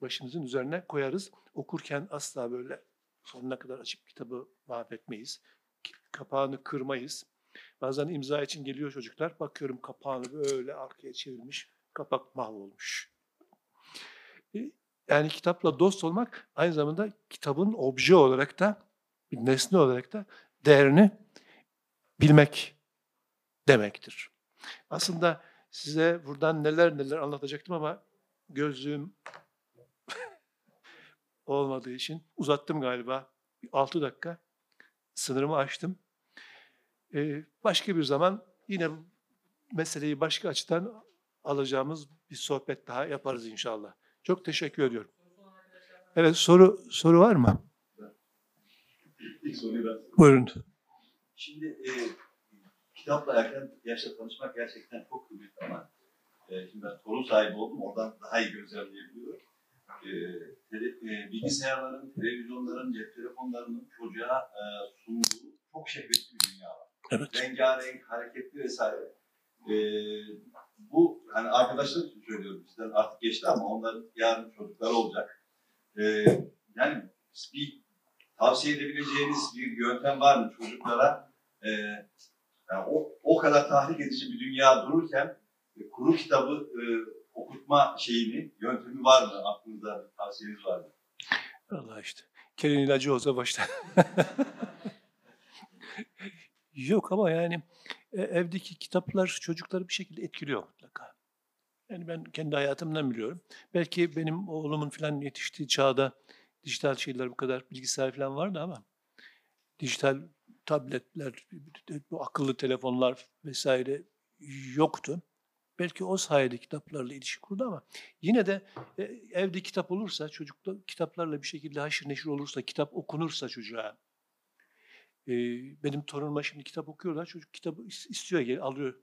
Başımızın üzerine koyarız. Okurken asla böyle sonuna kadar açıp kitabı mahvetmeyiz. Kapağını kırmayız. Bazen imza için geliyor çocuklar. Bakıyorum kapağını böyle arkaya çevirmiş. Kapak mahvolmuş. E, Yani kitapla dost olmak aynı zamanda kitabın obje olarak da bir nesne olarak da değerini bilmek demektir. Aslında size buradan neler neler anlatacaktım ama gözlüğüm olmadığı için uzattım galiba. 6 dakika sınırımı aştım. Ee, başka bir zaman yine meseleyi başka açıdan alacağımız bir sohbet daha yaparız inşallah. Çok teşekkür ediyorum. Evet soru soru var mı? İlk soruyu ben Buyurun. Şimdi e, kitapla erken yaşta tanışmak gerçekten çok kıymetli ama e, şimdi ben torun sahibi oldum, oradan daha iyi gözlemleyebiliyorum. E, tele, e, bilgisayarların, televizyonların, cep telefonlarının çocuğa e, sunduğu çok şehvetli bir dünya var. Evet. Rengarenk, hareketli vesaire. E, bu hani arkadaşlar için söylüyorum bizden artık geçti ama onların yarın çocukları olacak. E, yani bir tavsiye edebileceğiniz bir yöntem var mı çocuklara? Ee, yani o, o kadar tahrik edici bir dünya dururken e, kuru kitabı e, okutma şeyini, yöntemi var mı? Aklınızda tavsiyeniz var mı? Allah işte. Kelin ilacı olsa başta. Yok ama yani evdeki kitaplar çocukları bir şekilde etkiliyor mutlaka. Yani ben kendi hayatımdan biliyorum. Belki benim oğlumun falan yetiştiği çağda dijital şeyler bu kadar bilgisayar falan vardı ama dijital tabletler, bu akıllı telefonlar vesaire yoktu. Belki o sayede kitaplarla ilişki kurdu ama yine de e, evde kitap olursa, çocukla kitaplarla bir şekilde haşır neşir olursa, kitap okunursa çocuğa. E, benim torunuma şimdi kitap okuyorlar. Çocuk kitabı is- istiyor, alıyor.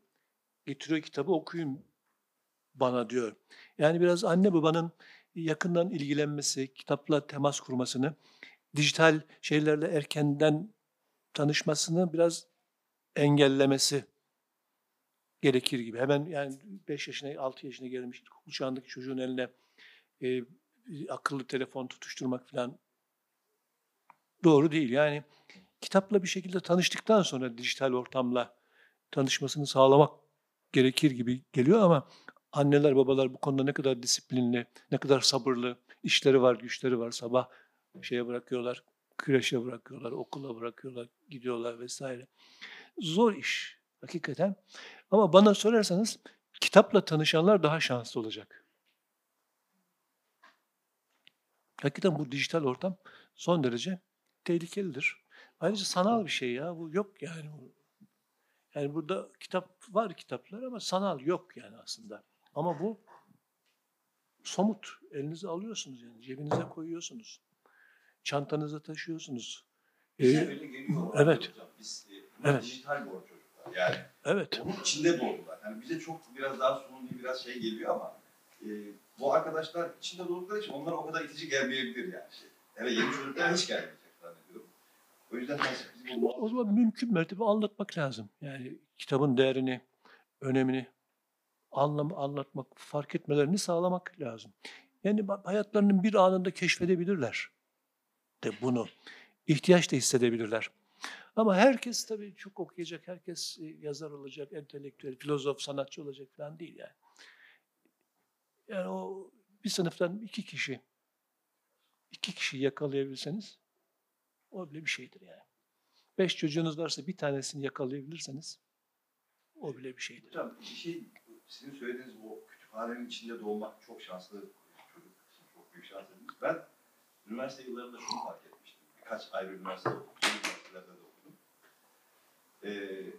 Getiriyor kitabı okuyun bana diyor. Yani biraz anne babanın yakından ilgilenmesi, kitapla temas kurmasını, dijital şeylerle erkenden tanışmasını biraz engellemesi gerekir gibi. Hemen yani 5 yaşına, 6 yaşına gelmiş ilkokul çağındaki çocuğun eline e, akıllı telefon tutuşturmak falan doğru değil. Yani kitapla bir şekilde tanıştıktan sonra dijital ortamla tanışmasını sağlamak gerekir gibi geliyor ama anneler babalar bu konuda ne kadar disiplinli, ne kadar sabırlı, işleri var, güçleri var sabah şeye bırakıyorlar, kreşe bırakıyorlar, okula bırakıyorlar, gidiyorlar vesaire. Zor iş hakikaten. Ama bana sorarsanız kitapla tanışanlar daha şanslı olacak. Hakikaten bu dijital ortam son derece tehlikelidir. Ayrıca sanal bir şey ya. Bu yok yani. Yani burada kitap var kitaplar ama sanal yok yani aslında. Ama bu somut. Elinize alıyorsunuz yani. Cebinize koyuyorsunuz. Çantanıza taşıyorsunuz. Bize Ee, öyle geliyor. evet. Hocam. Biz, e, Evet. dijital bu çocuklar. Yani evet. onun içinde doğdular. Yani bize çok biraz daha suni biraz şey geliyor ama e, bu arkadaşlar içinde doğdukları için onlara o kadar itici gelmeyebilir yani. Şey. Hele yeni çocuklar hiç zannediyorum. O yüzden O zaman mümkün mertebe anlatmak lazım. Yani kitabın değerini, önemini anlam anlatmak, fark etmelerini sağlamak lazım. Yani hayatlarının bir anında keşfedebilirler de bunu. ihtiyaç da hissedebilirler. Ama herkes tabii çok okuyacak, herkes e, yazar olacak, entelektüel, filozof, sanatçı olacak falan değil yani. Yani o bir sınıftan iki kişi, iki kişi yakalayabilseniz o bile bir şeydir yani. Beş çocuğunuz varsa bir tanesini yakalayabilirseniz o bile bir şeydir. Hocam bir şey sizin söylediğiniz bu kütüphanenin içinde doğmak çok şanslı çocuk çok büyük şans ediniz. Ben üniversite yıllarında şunu fark etmiştim. Birkaç ayrı üniversite okudum. Üniversitelerde de okudum. Ee,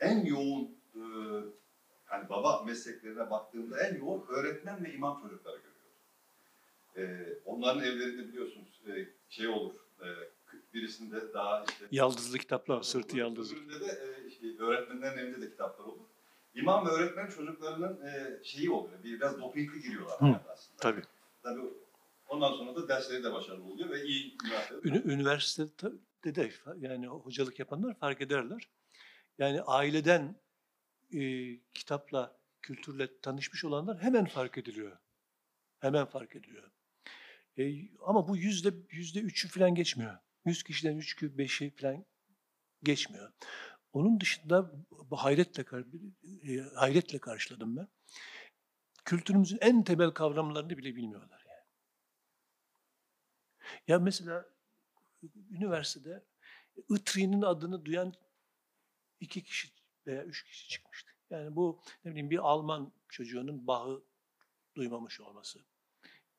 en yoğun e, hani baba mesleklerine baktığımda en yoğun öğretmen ve imam çocukları görüyorum. Ee, onların evlerinde biliyorsunuz e, şey olur. E, birisinde daha işte Yaldızlı kitaplar, sırtı yaldızlı. Öbüründe de e, işte öğretmenlerin evinde de kitaplar olur. İmam ve öğretmen çocuklarının e, şeyi oluyor. Biraz dopingli giriyorlar Hı, aslında. Tabii. Tabii ondan sonra da dersleri de başarılı oluyor ve iyi üniversitede. Üniversitede de yani hocalık yapanlar fark ederler. Yani aileden e, kitapla, kültürle tanışmış olanlar hemen fark ediliyor. Hemen fark ediliyor. E, ama bu yüzde yüzde üçü falan geçmiyor. Yüz kişiden üç, beşi falan geçmiyor. Onun dışında hayretle e, hayretle karşıladım ben. Kültürümüzün en temel kavramlarını bile bilmiyorlar yani. Ya mesela üniversitede Itri'nin adını duyan iki kişi veya üç kişi çıkmıştı. Yani bu ne bileyim bir Alman çocuğunun Bach'ı duymamış olması.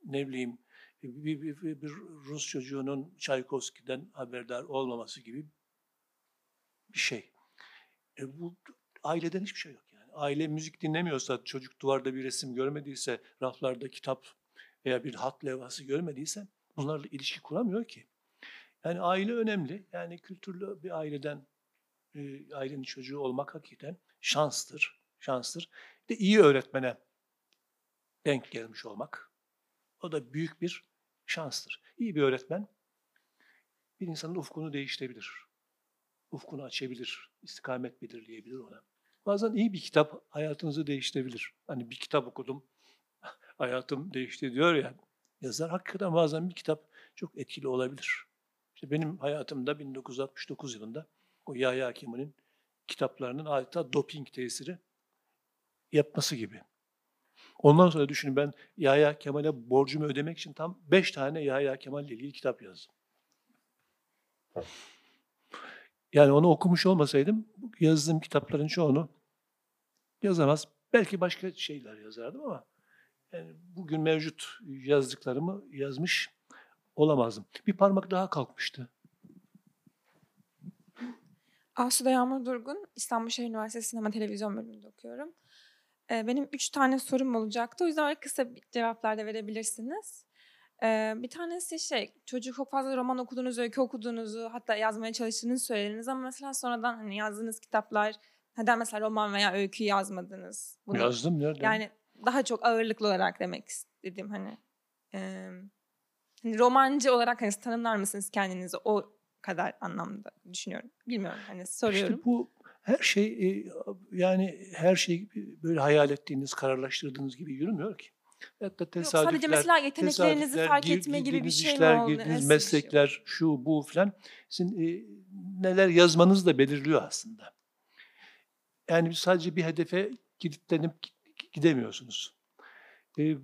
Ne bileyim bir, bir, bir, bir Rus çocuğunun Çaykovski'den haberdar olmaması gibi bir şey. E bu aileden hiçbir şey yok yani. Aile müzik dinlemiyorsa, çocuk duvarda bir resim görmediyse, raflarda kitap veya bir hat levhası görmediyse bunlarla ilişki kuramıyor ki. Yani aile önemli. Yani kültürlü bir aileden e, ailenin çocuğu olmak hakikaten şanstır. Şanstır. Bir de iyi öğretmene denk gelmiş olmak. O da büyük bir şanstır. İyi bir öğretmen bir insanın ufkunu değiştirebilir. Ufkunu açabilir, istikamet belirleyebilir ona. Bazen iyi bir kitap hayatınızı değiştirebilir. Hani bir kitap okudum, hayatım değişti diyor ya yazar. Hakikaten bazen bir kitap çok etkili olabilir. İşte benim hayatımda 1969 yılında o Yahya Kemal'in kitaplarının adeta doping tesiri yapması gibi. Ondan sonra düşünün ben Yahya Kemal'e borcumu ödemek için tam beş tane Yahya Kemal ile ilgili kitap yazdım. Yani onu okumuş olmasaydım yazdığım kitapların çoğunu yazamaz. Belki başka şeyler yazardım ama yani bugün mevcut yazdıklarımı yazmış olamazdım. Bir parmak daha kalkmıştı. Asude Yağmur Durgun, İstanbul Şehir Üniversitesi Sinema Televizyon bölümünde okuyorum. Benim üç tane sorum olacaktı. O yüzden kısa cevaplar da verebilirsiniz. Bir tanesi şey, çocuk çok fazla roman okuduğunuzu, öykü okuduğunuzu, hatta yazmaya çalıştığınızı söylediniz ama mesela sonradan hani yazdığınız kitaplar, neden mesela roman veya öykü yazmadınız? Bunu- Yazdım nerede? Yani daha çok ağırlıklı olarak demek istedim hani. Hani romancı olarak hani tanımlar mısınız kendinizi o kadar anlamda düşünüyorum. Bilmiyorum hani soruyorum. İşte bu her şey e, yani her şey böyle hayal ettiğiniz, kararlaştırdığınız gibi yürümüyor ki. Hatta Yok, tesadüfler, sadece mesela yeteneklerinizi fark etme gibi bir şey işler, mi oldu? girdiğiniz şey meslekler, şu bu filan sizin e, neler yazmanızı da belirliyor aslında. Yani sadece bir hedefe kilitlenip gi- gidemiyorsunuz. E,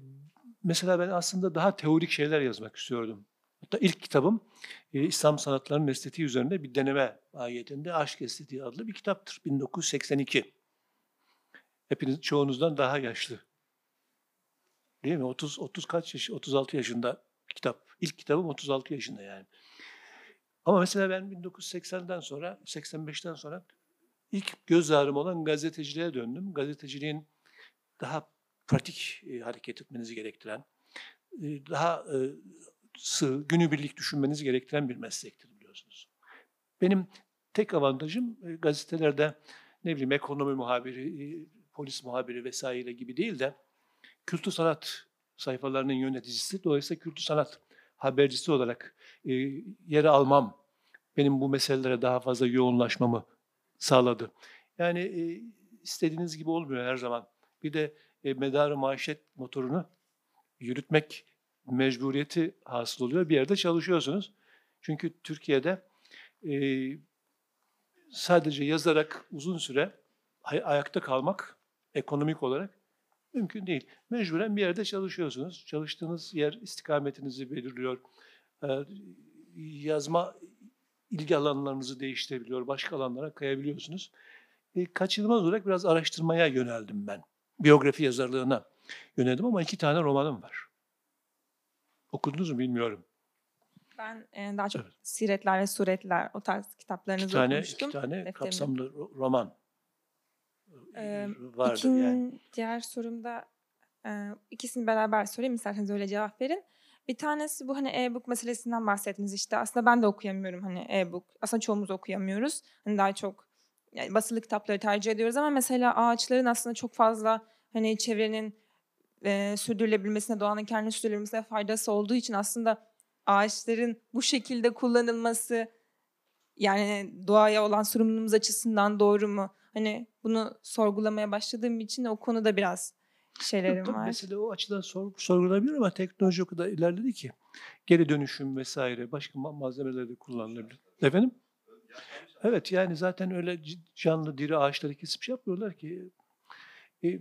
mesela ben aslında daha teorik şeyler yazmak istiyordum. Hatta ilk kitabım e, İslam sanatlarının estetiği üzerine bir deneme ayetinde Aşk Estetiği adlı bir kitaptır. 1982. Hepiniz çoğunuzdan daha yaşlı. Değil mi? 30 30 kaç yaş 36 yaşında kitap. İlk kitabım 36 yaşında yani. Ama mesela ben 1980'den sonra 85'ten sonra ilk göz ağrım olan gazeteciliğe döndüm. Gazeteciliğin daha pratik e, hareket etmenizi gerektiren, e, daha e, sığ, günübirlik düşünmenizi gerektiren bir meslektir biliyorsunuz. Benim tek avantajım e, gazetelerde ne bileyim ekonomi muhabiri, e, polis muhabiri vesaire gibi değil de kültür sanat sayfalarının yöneticisi, dolayısıyla kültür sanat habercisi olarak e, yer almam benim bu meselelere daha fazla yoğunlaşmamı sağladı. Yani e, istediğiniz gibi olmuyor her zaman. Bir de e, medarı maişet motorunu yürütmek mecburiyeti hasıl oluyor. Bir yerde çalışıyorsunuz. Çünkü Türkiye'de e, sadece yazarak uzun süre ay- ayakta kalmak ekonomik olarak mümkün değil. Mecburen bir yerde çalışıyorsunuz. Çalıştığınız yer istikametinizi belirliyor. E, yazma ilgi alanlarınızı değiştirebiliyor. Başka alanlara kayabiliyorsunuz. E, kaçınılmaz olarak biraz araştırmaya yöneldim ben. Biyografi yazarlığına yöneldim ama iki tane romanım var. Okudunuz mu bilmiyorum. Ben e, daha çok Evet. siretler ve suretler o tarz kitaplarınızı İki tane, okumuştum. iki tane defterimde. kapsamlı ro- roman Ee, vardır İkin- yani. Diğer sorumda e, ikisini beraber sorayım isterseniz öyle cevap verin. Bir tanesi bu hani e-book meselesinden bahsettiniz işte. Aslında ben de okuyamıyorum hani e-book. Aslında çoğumuz okuyamıyoruz. Hani daha çok yani basılı kitapları tercih ediyoruz ama mesela ağaçların aslında çok fazla hani çevrenin e, sürdürülebilmesine, doğanın kendini sürdürülebilmesine faydası olduğu için aslında ağaçların bu şekilde kullanılması yani doğaya olan sorumluluğumuz açısından doğru mu? Hani bunu sorgulamaya başladığım için o konuda biraz şeylerim Tabii var. Mesela o açıdan sor, sorgulanabilir ama teknoloji o kadar ilerledi ki geri dönüşüm vesaire başka ma- malzemeler de kullanılabilir. Efendim? Evet yani zaten öyle canlı diri ağaçları kesip şey yapmıyorlar ki. E, e,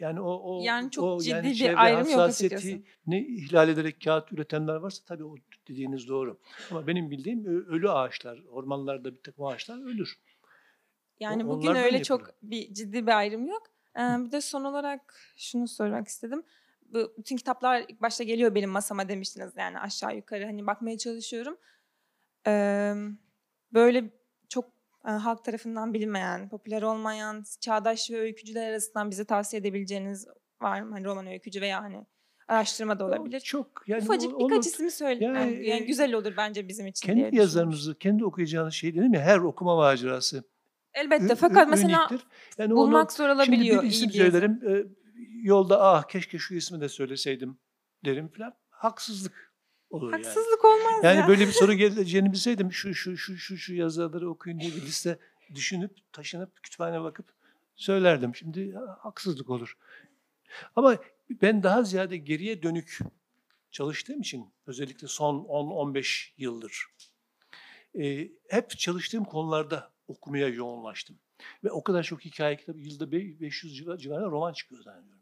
yani o, o Yani çok o, ciddi bir çevre ayrım yok hassasiyeti açıkçası. ne ihlal ederek kağıt üretenler varsa tabii o dediğiniz doğru. Ama benim bildiğim ölü ağaçlar, ormanlarda bir takım ağaçlar ölür. Yani O- bugün öyle yapılıyor. çok bir ciddi bir ayrım yok. Ee, bir de son olarak şunu sormak istedim. Bu bütün kitaplar ilk başta geliyor benim masama demiştiniz yani aşağı yukarı hani bakmaya çalışıyorum. Ee, böyle halk tarafından bilinmeyen, popüler olmayan, çağdaş ve öykücüler arasından bize tavsiye edebileceğiniz var mı? Hani roman öykücü veya hani araştırma da olabilir. Çok yani Ufacık o- birkaç ismi söyle. Yani, Yani, yani e, güzel olur bence bizim için diye kendi düşünmüştüm. yazarınızı, kendi okuyacağınız şey dedim ya her okuma macerası Elbette fakat ü- mesela. Yani bulmak zor onu, olabiliyor. Şimdi bir isim söylerim. e, yolda ah keşke şu ismi de söyleseydim derim falan. Haksızlık olur yani. Haksızlık olmaz Yani ya. böyle bir soru geleceğini bilseydim şu şu şu şu şu yazarları okuyun diye bir liste düşünüp taşınıp kütüphaneye bakıp söylerdim. Şimdi ha, haksızlık olur. Ama ben daha ziyade geriye dönük çalıştığım için özellikle son 10-15 yıldır e, hep çalıştığım konularda okumaya yoğunlaştım. Ve o kadar çok hikaye kitabı yılda be- 500 civar- civarında roman çıkıyor zannediyorum.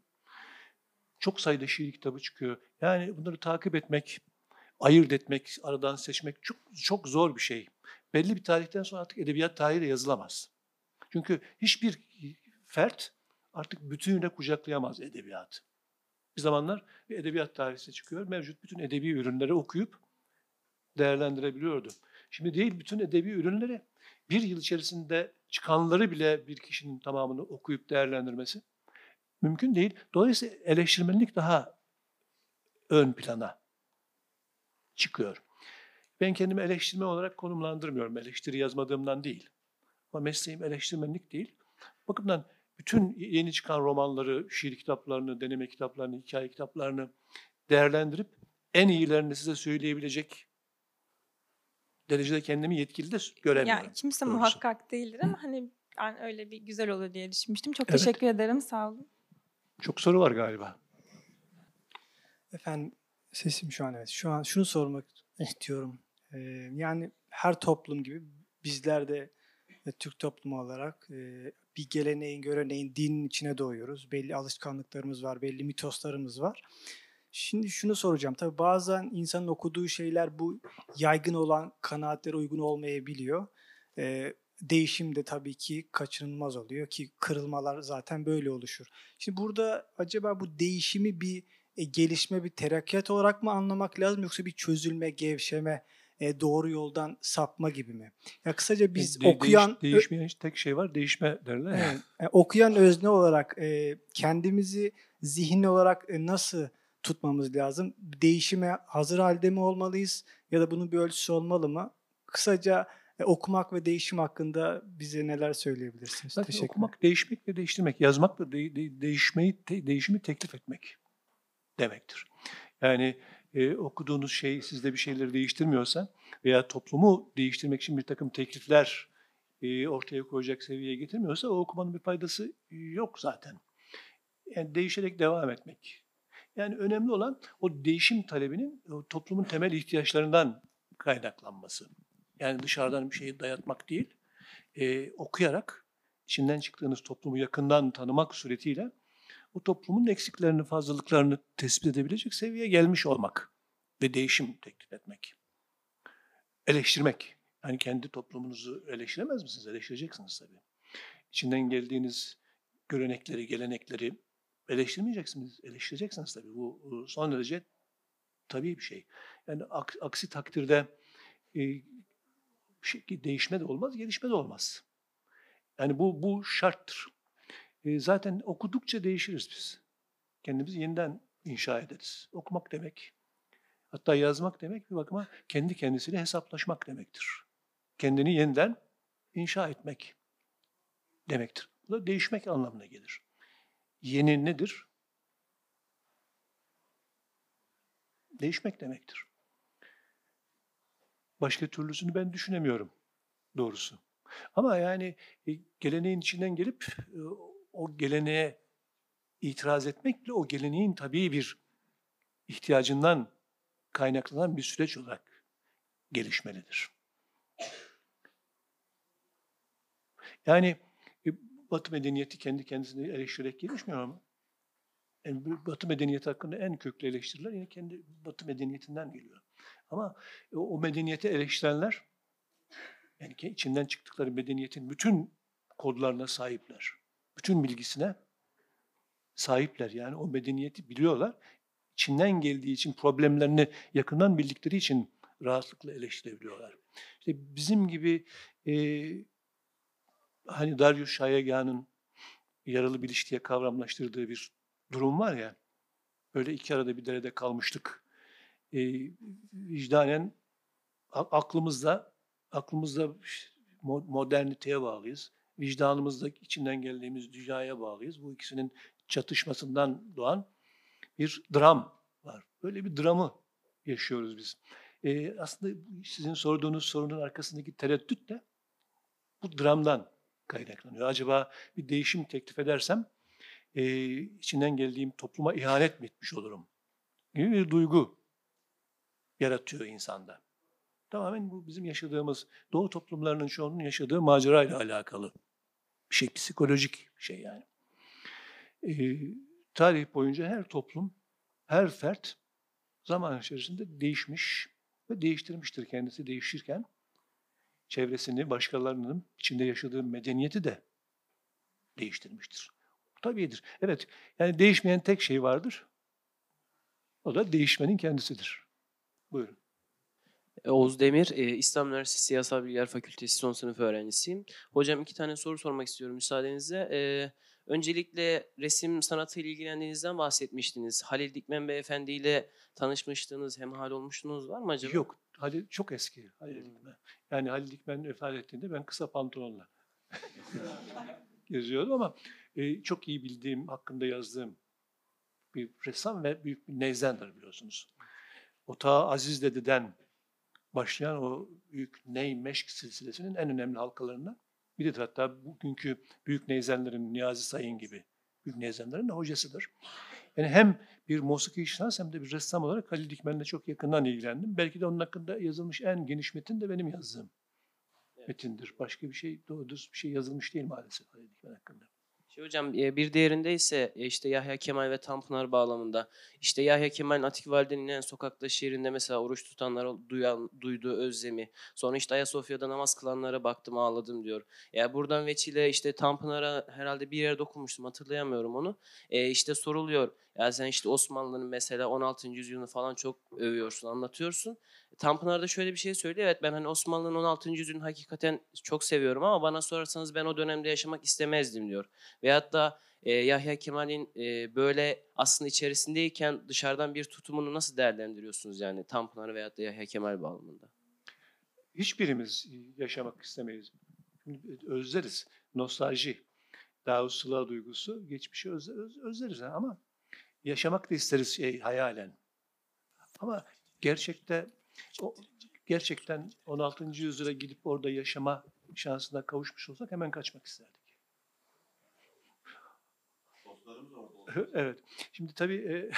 Çok sayıda şiir kitabı çıkıyor. Yani bunları takip etmek, ayırt etmek, aradan seçmek çok çok zor bir şey. Belli bir tarihten sonra artık edebiyat tarihi de yazılamaz. Çünkü hiçbir fert artık bütünüyle kucaklayamaz edebiyatı. Bir zamanlar bir edebiyat tarihçisi çıkıyor, mevcut bütün edebi ürünleri okuyup değerlendirebiliyordu. Şimdi değil bütün edebi ürünleri bir yıl içerisinde çıkanları bile bir kişinin tamamını okuyup değerlendirmesi mümkün değil. Dolayısıyla eleştirmenlik daha ön plana çıkıyor. Ben kendimi eleştirmen olarak konumlandırmıyorum. Eleştiri yazmadığımdan değil. Ama mesleğim eleştirmenlik değil. Bakımdan bütün yeni çıkan romanları, şiir kitaplarını, deneme kitaplarını, hikaye kitaplarını değerlendirip en iyilerini size söyleyebilecek derecede kendimi yetkili de göremiyorum. Ya kimse doğrusu. muhakkak değildir ama hani ben öyle bir güzel olur diye düşünmüştüm. Çok Evet. teşekkür ederim. Sağ olun. Çok soru var galiba. Efendim sesim şu an evet. Şu an şunu sormak istiyorum. Ee, yani her toplum gibi bizler de e, Türk toplumu olarak bir geleneğin, göreneğin, dinin içine doğuyoruz. Belli alışkanlıklarımız var, belli mitoslarımız var. Şimdi şunu soracağım. Tabii bazen insanın okuduğu şeyler bu yaygın olan kanaatlere uygun olmayabiliyor. Değişim de tabii ki kaçınılmaz oluyor ki kırılmalar zaten böyle oluşur. Şimdi burada acaba bu değişimi bir e, gelişme, bir terakkiyat olarak mı anlamak lazım yoksa bir çözülme, gevşeme, e, doğru yoldan sapma gibi mi? Ya kısaca biz E, De- değiş- okuyan ö- değişmeyen tek şey var değişme derler. ya. Evet. E, okuyan özne olarak e, kendimizi zihin olarak e, nasıl tutmamız lazım? Değişime hazır halde mi olmalıyız ya da bunun bir ölçüsü olmalı mı? Kısaca e, okumak ve değişim hakkında bize neler söyleyebilirsiniz? Zaten Teşekkürler. okumak, değişmek ve değiştirmek, yazmak da de- de- değişmeyi, te- değişimi teklif etmek demektir. Yani e, okuduğunuz şey sizde bir şeyleri değiştirmiyorsa veya toplumu değiştirmek için bir takım teklifler e, ortaya koyacak seviyeye getirmiyorsa o okumanın bir faydası yok zaten. Yani değişerek devam etmek. Yani önemli olan o değişim talebinin o toplumun temel ihtiyaçlarından kaynaklanması. Yani dışarıdan bir şeyi dayatmak değil, e, okuyarak içinden çıktığınız toplumu yakından tanımak suretiyle o toplumun eksiklerini, fazlalıklarını tespit edebilecek seviyeye gelmiş olmak ve değişim teklif etmek. Eleştirmek. Yani kendi toplumunuzu eleştiremez misiniz? Eleştireceksiniz tabii. İçinden geldiğiniz görenekleri, gelenekleri eleştirmeyeceksiniz. Eleştireceksiniz tabii. Bu son derece tabii bir şey. Yani ak- aksi takdirde e, şey, değişme de olmaz, gelişme de olmaz. Yani bu bu şarttır. E, zaten okudukça değişiriz biz. Kendimizi yeniden inşa ederiz. Okumak demek, hatta yazmak demek bir bakıma kendi kendisiyle hesaplaşmak demektir. Kendini yeniden inşa etmek demektir. Bu da değişmek anlamına gelir. Yeni nedir? Değişmek demektir. Başka türlüsünü ben düşünemiyorum doğrusu. Ama yani e, geleneğin içinden gelip e, o geleneğe itiraz etmekle o geleneğin tabii bir ihtiyacından kaynaklanan bir süreç olarak gelişmelidir. Yani e, Batı medeniyeti kendi kendisini eleştirerek gelişmiyor ama yani Batı medeniyeti hakkında en köklü eleştiriler yine kendi Batı medeniyetinden geliyor. Ama e, o medeniyeti eleştirenler yani içinden çıktıkları medeniyetin bütün kodlarına sahipler. Bütün bilgisine sahipler. Yani o medeniyeti biliyorlar. İçinden geldiği için problemlerini yakından bildikleri için rahatlıkla eleştirebiliyorlar. İşte bizim gibi e, hani Darius Şayega'nın yaralı biliş diye kavramlaştırdığı bir durum var ya. Böyle iki arada bir derede kalmıştık. E, vicdanen aklımızda aklımızda mo- moderniteye bağlıyız. Vicdanımızda içinden geldiğimiz dünyaya bağlıyız. Bu ikisinin çatışmasından doğan bir dram var. Böyle bir dramı yaşıyoruz biz. Ee, aslında sizin sorduğunuz sorunun arkasındaki tereddüt de bu dramdan kaynaklanıyor. Acaba bir değişim teklif edersem e, içinden geldiğim topluma ihanet mi etmiş olurum? Gibi bir duygu yaratıyor insanda. Tamamen bu bizim yaşadığımız, Doğu toplumlarının çoğunun yaşadığı macerayla alakalı bir şey, psikolojik bir şey yani. Ee, tarih boyunca her toplum, her fert zaman içerisinde değişmiş ve değiştirmiştir kendisi değişirken. Çevresini, başkalarının içinde yaşadığı medeniyeti de değiştirmiştir. Tabiidir. Evet, yani değişmeyen tek şey vardır. O da değişmenin kendisidir. Buyurun. Oğuz Demir, e, İslam Üniversitesi Siyasal Bilgiler Fakültesi son sınıf öğrencisiyim. Hocam iki tane soru sormak istiyorum müsaadenizle. E, öncelikle resim sanatıyla ilgilendiğinizden bahsetmiştiniz. Halil Dikmen Beyefendi ile tanışmıştınız, hemhal olmuştunuz var mı acaba? Yok, Halil çok eski Halil Dikmen. Yani Halil Dikmen vefat ettiğinde ben kısa pantolonla geziyordum ama e, çok iyi bildiğim, hakkında yazdığım bir ressam ve büyük bir neyzendir biliyorsunuz. O ta Aziz Dede'den başlayan o büyük Ney Meşk silsilesinin en önemli halkalarından biridir. Hatta bugünkü büyük neyzenlerin Niyazi Sayın gibi büyük neyzenlerin de hocasıdır. Yani hem bir musiki şahs hem de bir ressam olarak Halil Dikmen'le çok yakından ilgilendim. Belki de onun hakkında yazılmış en geniş metin de benim yazdığım metindir. Başka bir şey doğru bir şey yazılmış değil maalesef Halil Dikmen hakkında. İşte hocam e, bir diğerinde ise e, işte Yahya Kemal ve Tanpınar bağlamında işte Yahya Kemal'in Atik Valide'nin inen sokakta şiirinde mesela oruç tutanlara duyan, duyduğu özlemi sonra işte Ayasofya'da namaz kılanlara baktım ağladım diyor. Ya buradan veçile işte Tanpınar'a herhalde bir yerde okumuştum hatırlayamıyorum onu. E, işte soruluyor ya sen işte Osmanlı'nın mesela 16. yüzyılını falan çok övüyorsun anlatıyorsun. Tanpınar da şöyle bir şey söylüyor. Evet ben hani Osmanlı'nın 16. yüzyılını hakikaten çok seviyorum ama bana sorarsanız ben o dönemde yaşamak istemezdim diyor. Veyahut da e, Yahya Kemal'in e, böyle aslında içerisindeyken dışarıdan bir tutumunu nasıl değerlendiriyorsunuz yani Tanpınar veyahut da Yahya Kemal bağlamında? Hiçbirimiz yaşamak istemeyiz. Özleriz. Nostalji, daha sıla duygusu, geçmişi öz, öz- özleriz ama yaşamak da isteriz şey, hayalen. Ama gerçekte o, gerçekten 16. yüzyıla gidip orada yaşama şansına kavuşmuş olsak hemen kaçmak isterdik. Dostlarımız orada oldu. evet. Şimdi tabii e,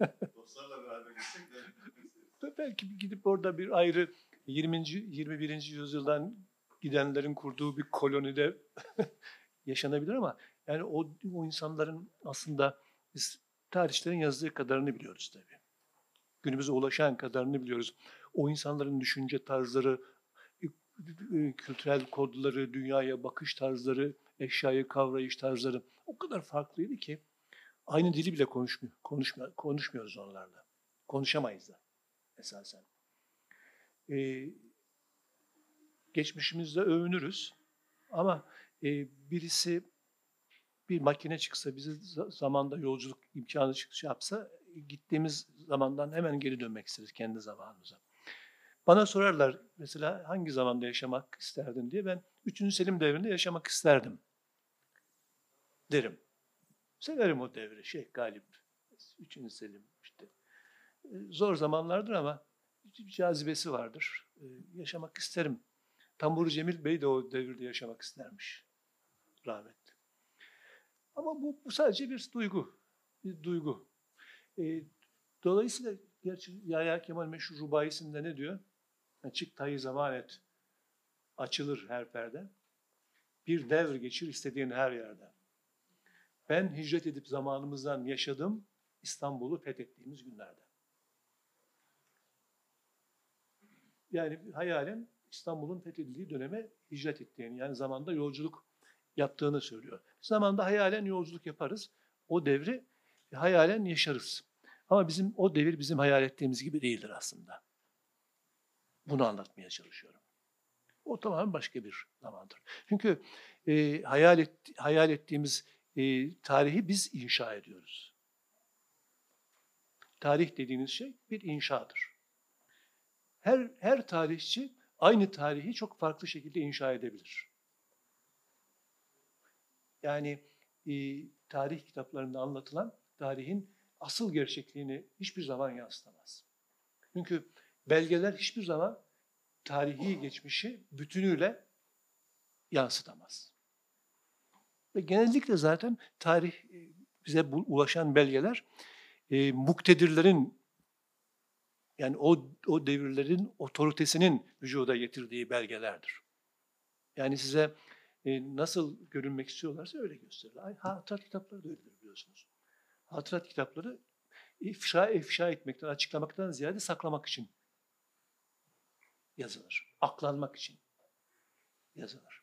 Dostlarla beraber gitsek de belki gidip orada bir ayrı 20. 21. yüzyıldan gidenlerin kurduğu bir kolonide yaşanabilir ama yani o, o insanların aslında biz tarihçilerin yazdığı kadarını biliyoruz tabii. Günümüze ulaşan kadarını biliyoruz. O insanların düşünce tarzları, e, e, kültürel kodları, dünyaya bakış tarzları, eşyayı kavrayış tarzları o kadar farklıydı ki aynı dili bile konuşmuyor, konuşmuyor, konuşmuyoruz onlarla. Konuşamayız da esasen. Ee, geçmişimizde övünürüz ama e, birisi bir makine çıksa, bize za- zamanda yolculuk imkanı çıkış yapsa e, gittiğimiz zamandan hemen geri dönmek isteriz kendi zamanımıza. Bana sorarlar mesela hangi zamanda yaşamak isterdin diye ben 3. Selim devrinde yaşamak isterdim derim. Severim o devri. Şeyh Galip, 3. Selim işte. E, Zor zamanlardır ama cazibesi vardır. E, Yaşamak isterim. Tamburi Cemil Bey de o devirde yaşamak istermiş. Rahmetli. Ama bu, bu sadece bir duygu. Bir duygu. E, dolayısıyla gerçi Yahya Kemal meşhur rubayisinde ne diyor? Açık tayı zaman et. Açılır her perde. Bir devr geçir istediğin her yerde. Ben hicret edip zamanımızdan yaşadım İstanbul'u fethettiğimiz günlerde. Yani hayalen İstanbul'un fethedildiği döneme hicret ettiğini yani zamanda yolculuk yaptığını söylüyor. Zamanda hayalen yolculuk yaparız. O devri hayalen yaşarız. Ama bizim o devir bizim hayal ettiğimiz gibi değildir aslında. Bunu anlatmaya çalışıyorum. O tamamen başka bir zamandır. Çünkü e, hayal, et, hayal ettiğimiz e, tarihi biz inşa ediyoruz. Tarih dediğiniz şey bir inşadır. Her, her tarihçi aynı tarihi çok farklı şekilde inşa edebilir. Yani e, tarih kitaplarında anlatılan tarihin asıl gerçekliğini hiçbir zaman yansıtamaz. Çünkü belgeler hiçbir zaman tarihi geçmişi bütünüyle yansıtamaz. Ve genellikle zaten tarih e, bize ulaşan belgeler e, muktedirlerin yani o, o devirlerin otoritesinin vücuda getirdiği belgelerdir. Yani size e, nasıl görünmek istiyorlarsa öyle gösterirler. Hatırat kitapları da öyledir biliyorsunuz. Hatırat kitapları ifşa, ifşa etmekten, açıklamaktan ziyade saklamak için yazılır. Aklanmak için yazılır.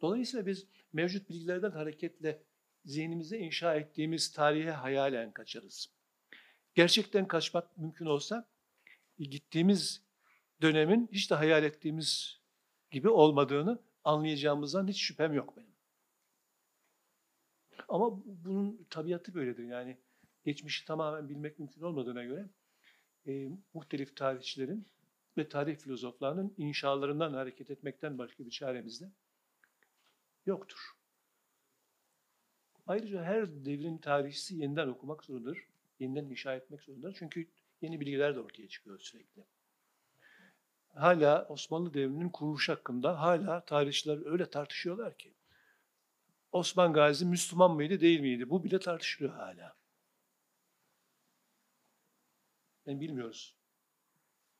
Dolayısıyla biz mevcut bilgilerden hareketle zihnimizde inşa ettiğimiz tarihe hayalen kaçarız. Gerçekten kaçmak mümkün olsa gittiğimiz dönemin hiç de hayal ettiğimiz gibi olmadığını anlayacağımızdan hiç şüphem yok benim. Ama bu- bunun tabiatı böyledir. Yani geçmişi tamamen bilmek mümkün olmadığına göre e, muhtelif tarihçilerin ve tarih filozoflarının inşalarından hareket etmekten başka bir çaremiz de yoktur. Ayrıca her devrin tarihçisi yeniden okumak zorundadır. Yeniden inşa etmek zorundadır. Çünkü yeni bilgiler de ortaya çıkıyor sürekli. Hala Osmanlı devrinin kuruluş hakkında hala tarihçiler öyle tartışıyorlar ki. Osman Gazi Müslüman mıydı değil miydi? Bu bile tartışılıyor hala. Yani bilmiyoruz.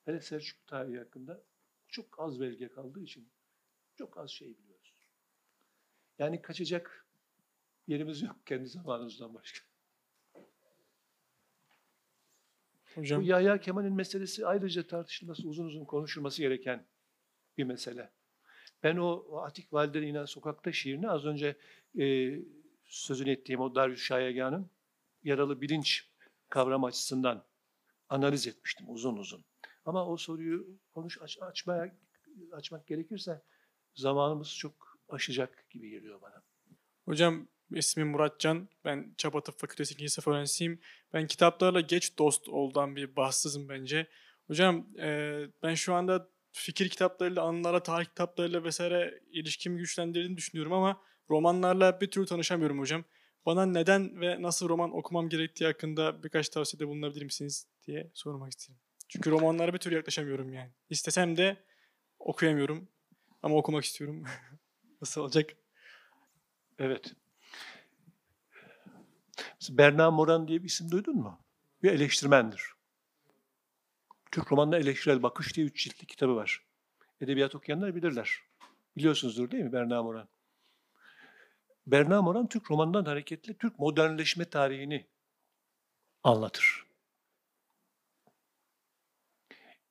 Hele Selçuklu tarihi hakkında çok az belge kaldığı için çok az şey biliyoruz. Yani kaçacak yerimiz yok kendi zamanımızdan başka. Hocam Bu Yahya Kemal'in meselesi ayrıca tartışılması, uzun uzun konuşulması gereken bir mesele. Ben o, o Atik Validere inen sokakta şiirini az önce e, sözünü ettiğim o Darius Şayegan'ın yaralı bilinç kavram açısından analiz etmiştim uzun uzun. Ama o soruyu konuş aç, açmaya açmak gerekirse zamanımız çok aşacak gibi geliyor bana. Hocam ismim Muratcan. Ben Çapa Tıp Fakültesi 2. sınıf öğrencisiyim. Ben kitaplarla geç dost olduğum bir bahtsızım bence. Hocam e, ben şu anda fikir kitaplarıyla, anılarla, tarih kitaplarıyla vesaire ilişkimi güçlendirdiğini düşünüyorum ama romanlarla bir türlü tanışamıyorum hocam. Bana neden ve nasıl roman okumam gerektiği hakkında birkaç tavsiyede bulunabilir misiniz diye sormak istedim. Çünkü romanlara bir türlü yaklaşamıyorum yani. İstesem de okuyamıyorum ama okumak istiyorum. nasıl olacak? Evet. Bernard Moran diye bir isim duydun mu? Bir eleştirmendir. Türk romanına eleştirel bakış diye üç ciltli kitabı var. Edebiyat okuyanlar bilirler. Biliyorsunuzdur değil mi Bernard Moran? Bernard Moran Türk romanından hareketli Türk modernleşme tarihini anlatır.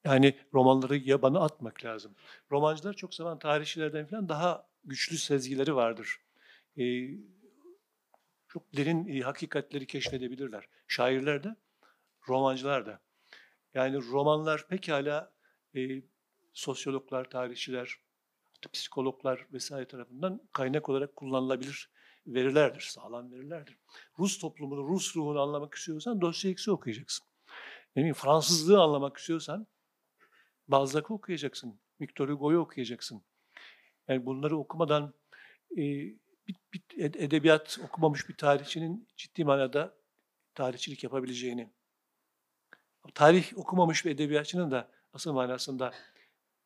Yani romanları yabana atmak lazım. Romancılar çok zaman tarihçilerden falan daha güçlü sezgileri vardır. Ee, çok derin e, hakikatleri keşfedebilirler. Şairler de, romancılar da. Yani romanlar pekala e, sosyologlar, tarihçiler, psikologlar vesaire tarafından kaynak olarak kullanılabilir verilerdir, sağlam verilerdir. Rus toplumunu, Rus ruhunu anlamak istiyorsan Dostoyevski okuyacaksın. Ne bileyim, Fransızlığı anlamak istiyorsan Balzac'ı okuyacaksın, Victor Hugo'yu okuyacaksın. Yani bunları okumadan e, bir, bir ed- edebiyat okumamış bir tarihçinin ciddi manada tarihçilik yapabileceğini, tarih okumamış bir edebiyatçının da asıl manasında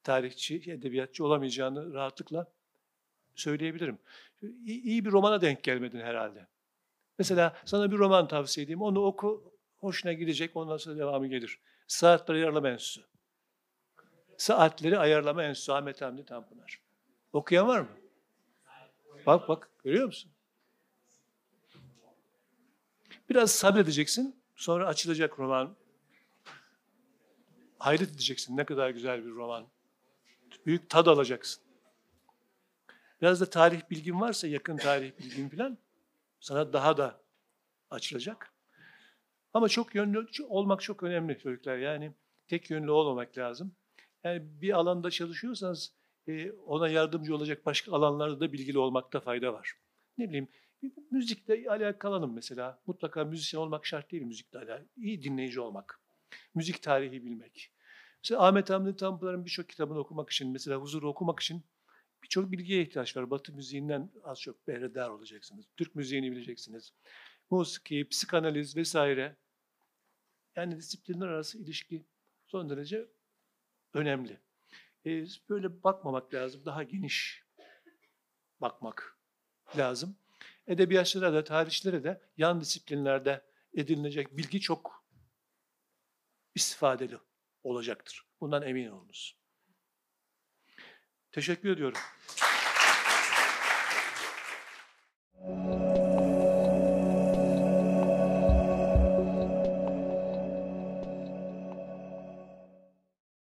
tarihçi, edebiyatçı olamayacağını rahatlıkla söyleyebilirim. İyi, iyi bir romana denk gelmedin herhalde. Mesela sana bir roman tavsiye edeyim, onu oku, hoşuna gidecek, ondan sonra devamı gelir. Saatleri Ayarlama Enstitüsü. Saatleri Ayarlama Enstitüsü, Ahmet Hamdi Tanpınar. Okuyan var mı? Bak bak, görüyor musun? Biraz sabredeceksin, sonra açılacak roman. Hayret edeceksin, ne kadar güzel bir roman. Büyük tad alacaksın. Biraz da tarih bilgin varsa, yakın tarih bilgin falan, sana daha da açılacak. Ama çok yönlü olmak çok önemli çocuklar. Yani tek yönlü olmamak lazım. Yani bir alanda çalışıyorsanız ona yardımcı olacak başka alanlarda da bilgili olmakta fayda var. Ne bileyim, müzikle alakalanım mesela. Mutlaka müzisyen olmak şart değil müzikle alakalı. İyi dinleyici olmak. Müzik tarihi bilmek. Mesela Ahmet Hamdi Tanpınar'ın birçok kitabını okumak için, mesela Huzur'u okumak için birçok bilgiye ihtiyaç var. Batı müziğinden az çok behredar olacaksınız. Türk müziğini bileceksiniz. Musiki, psikanaliz vesaire. Yani disiplinler arası ilişki son derece önemli e, böyle bakmamak lazım. Daha geniş bakmak lazım. Edebiyatçılara da, tarihçilere de yan disiplinlerde edinilecek bilgi çok istifadeli olacaktır. Bundan emin olunuz. Teşekkür ediyorum. Thank you.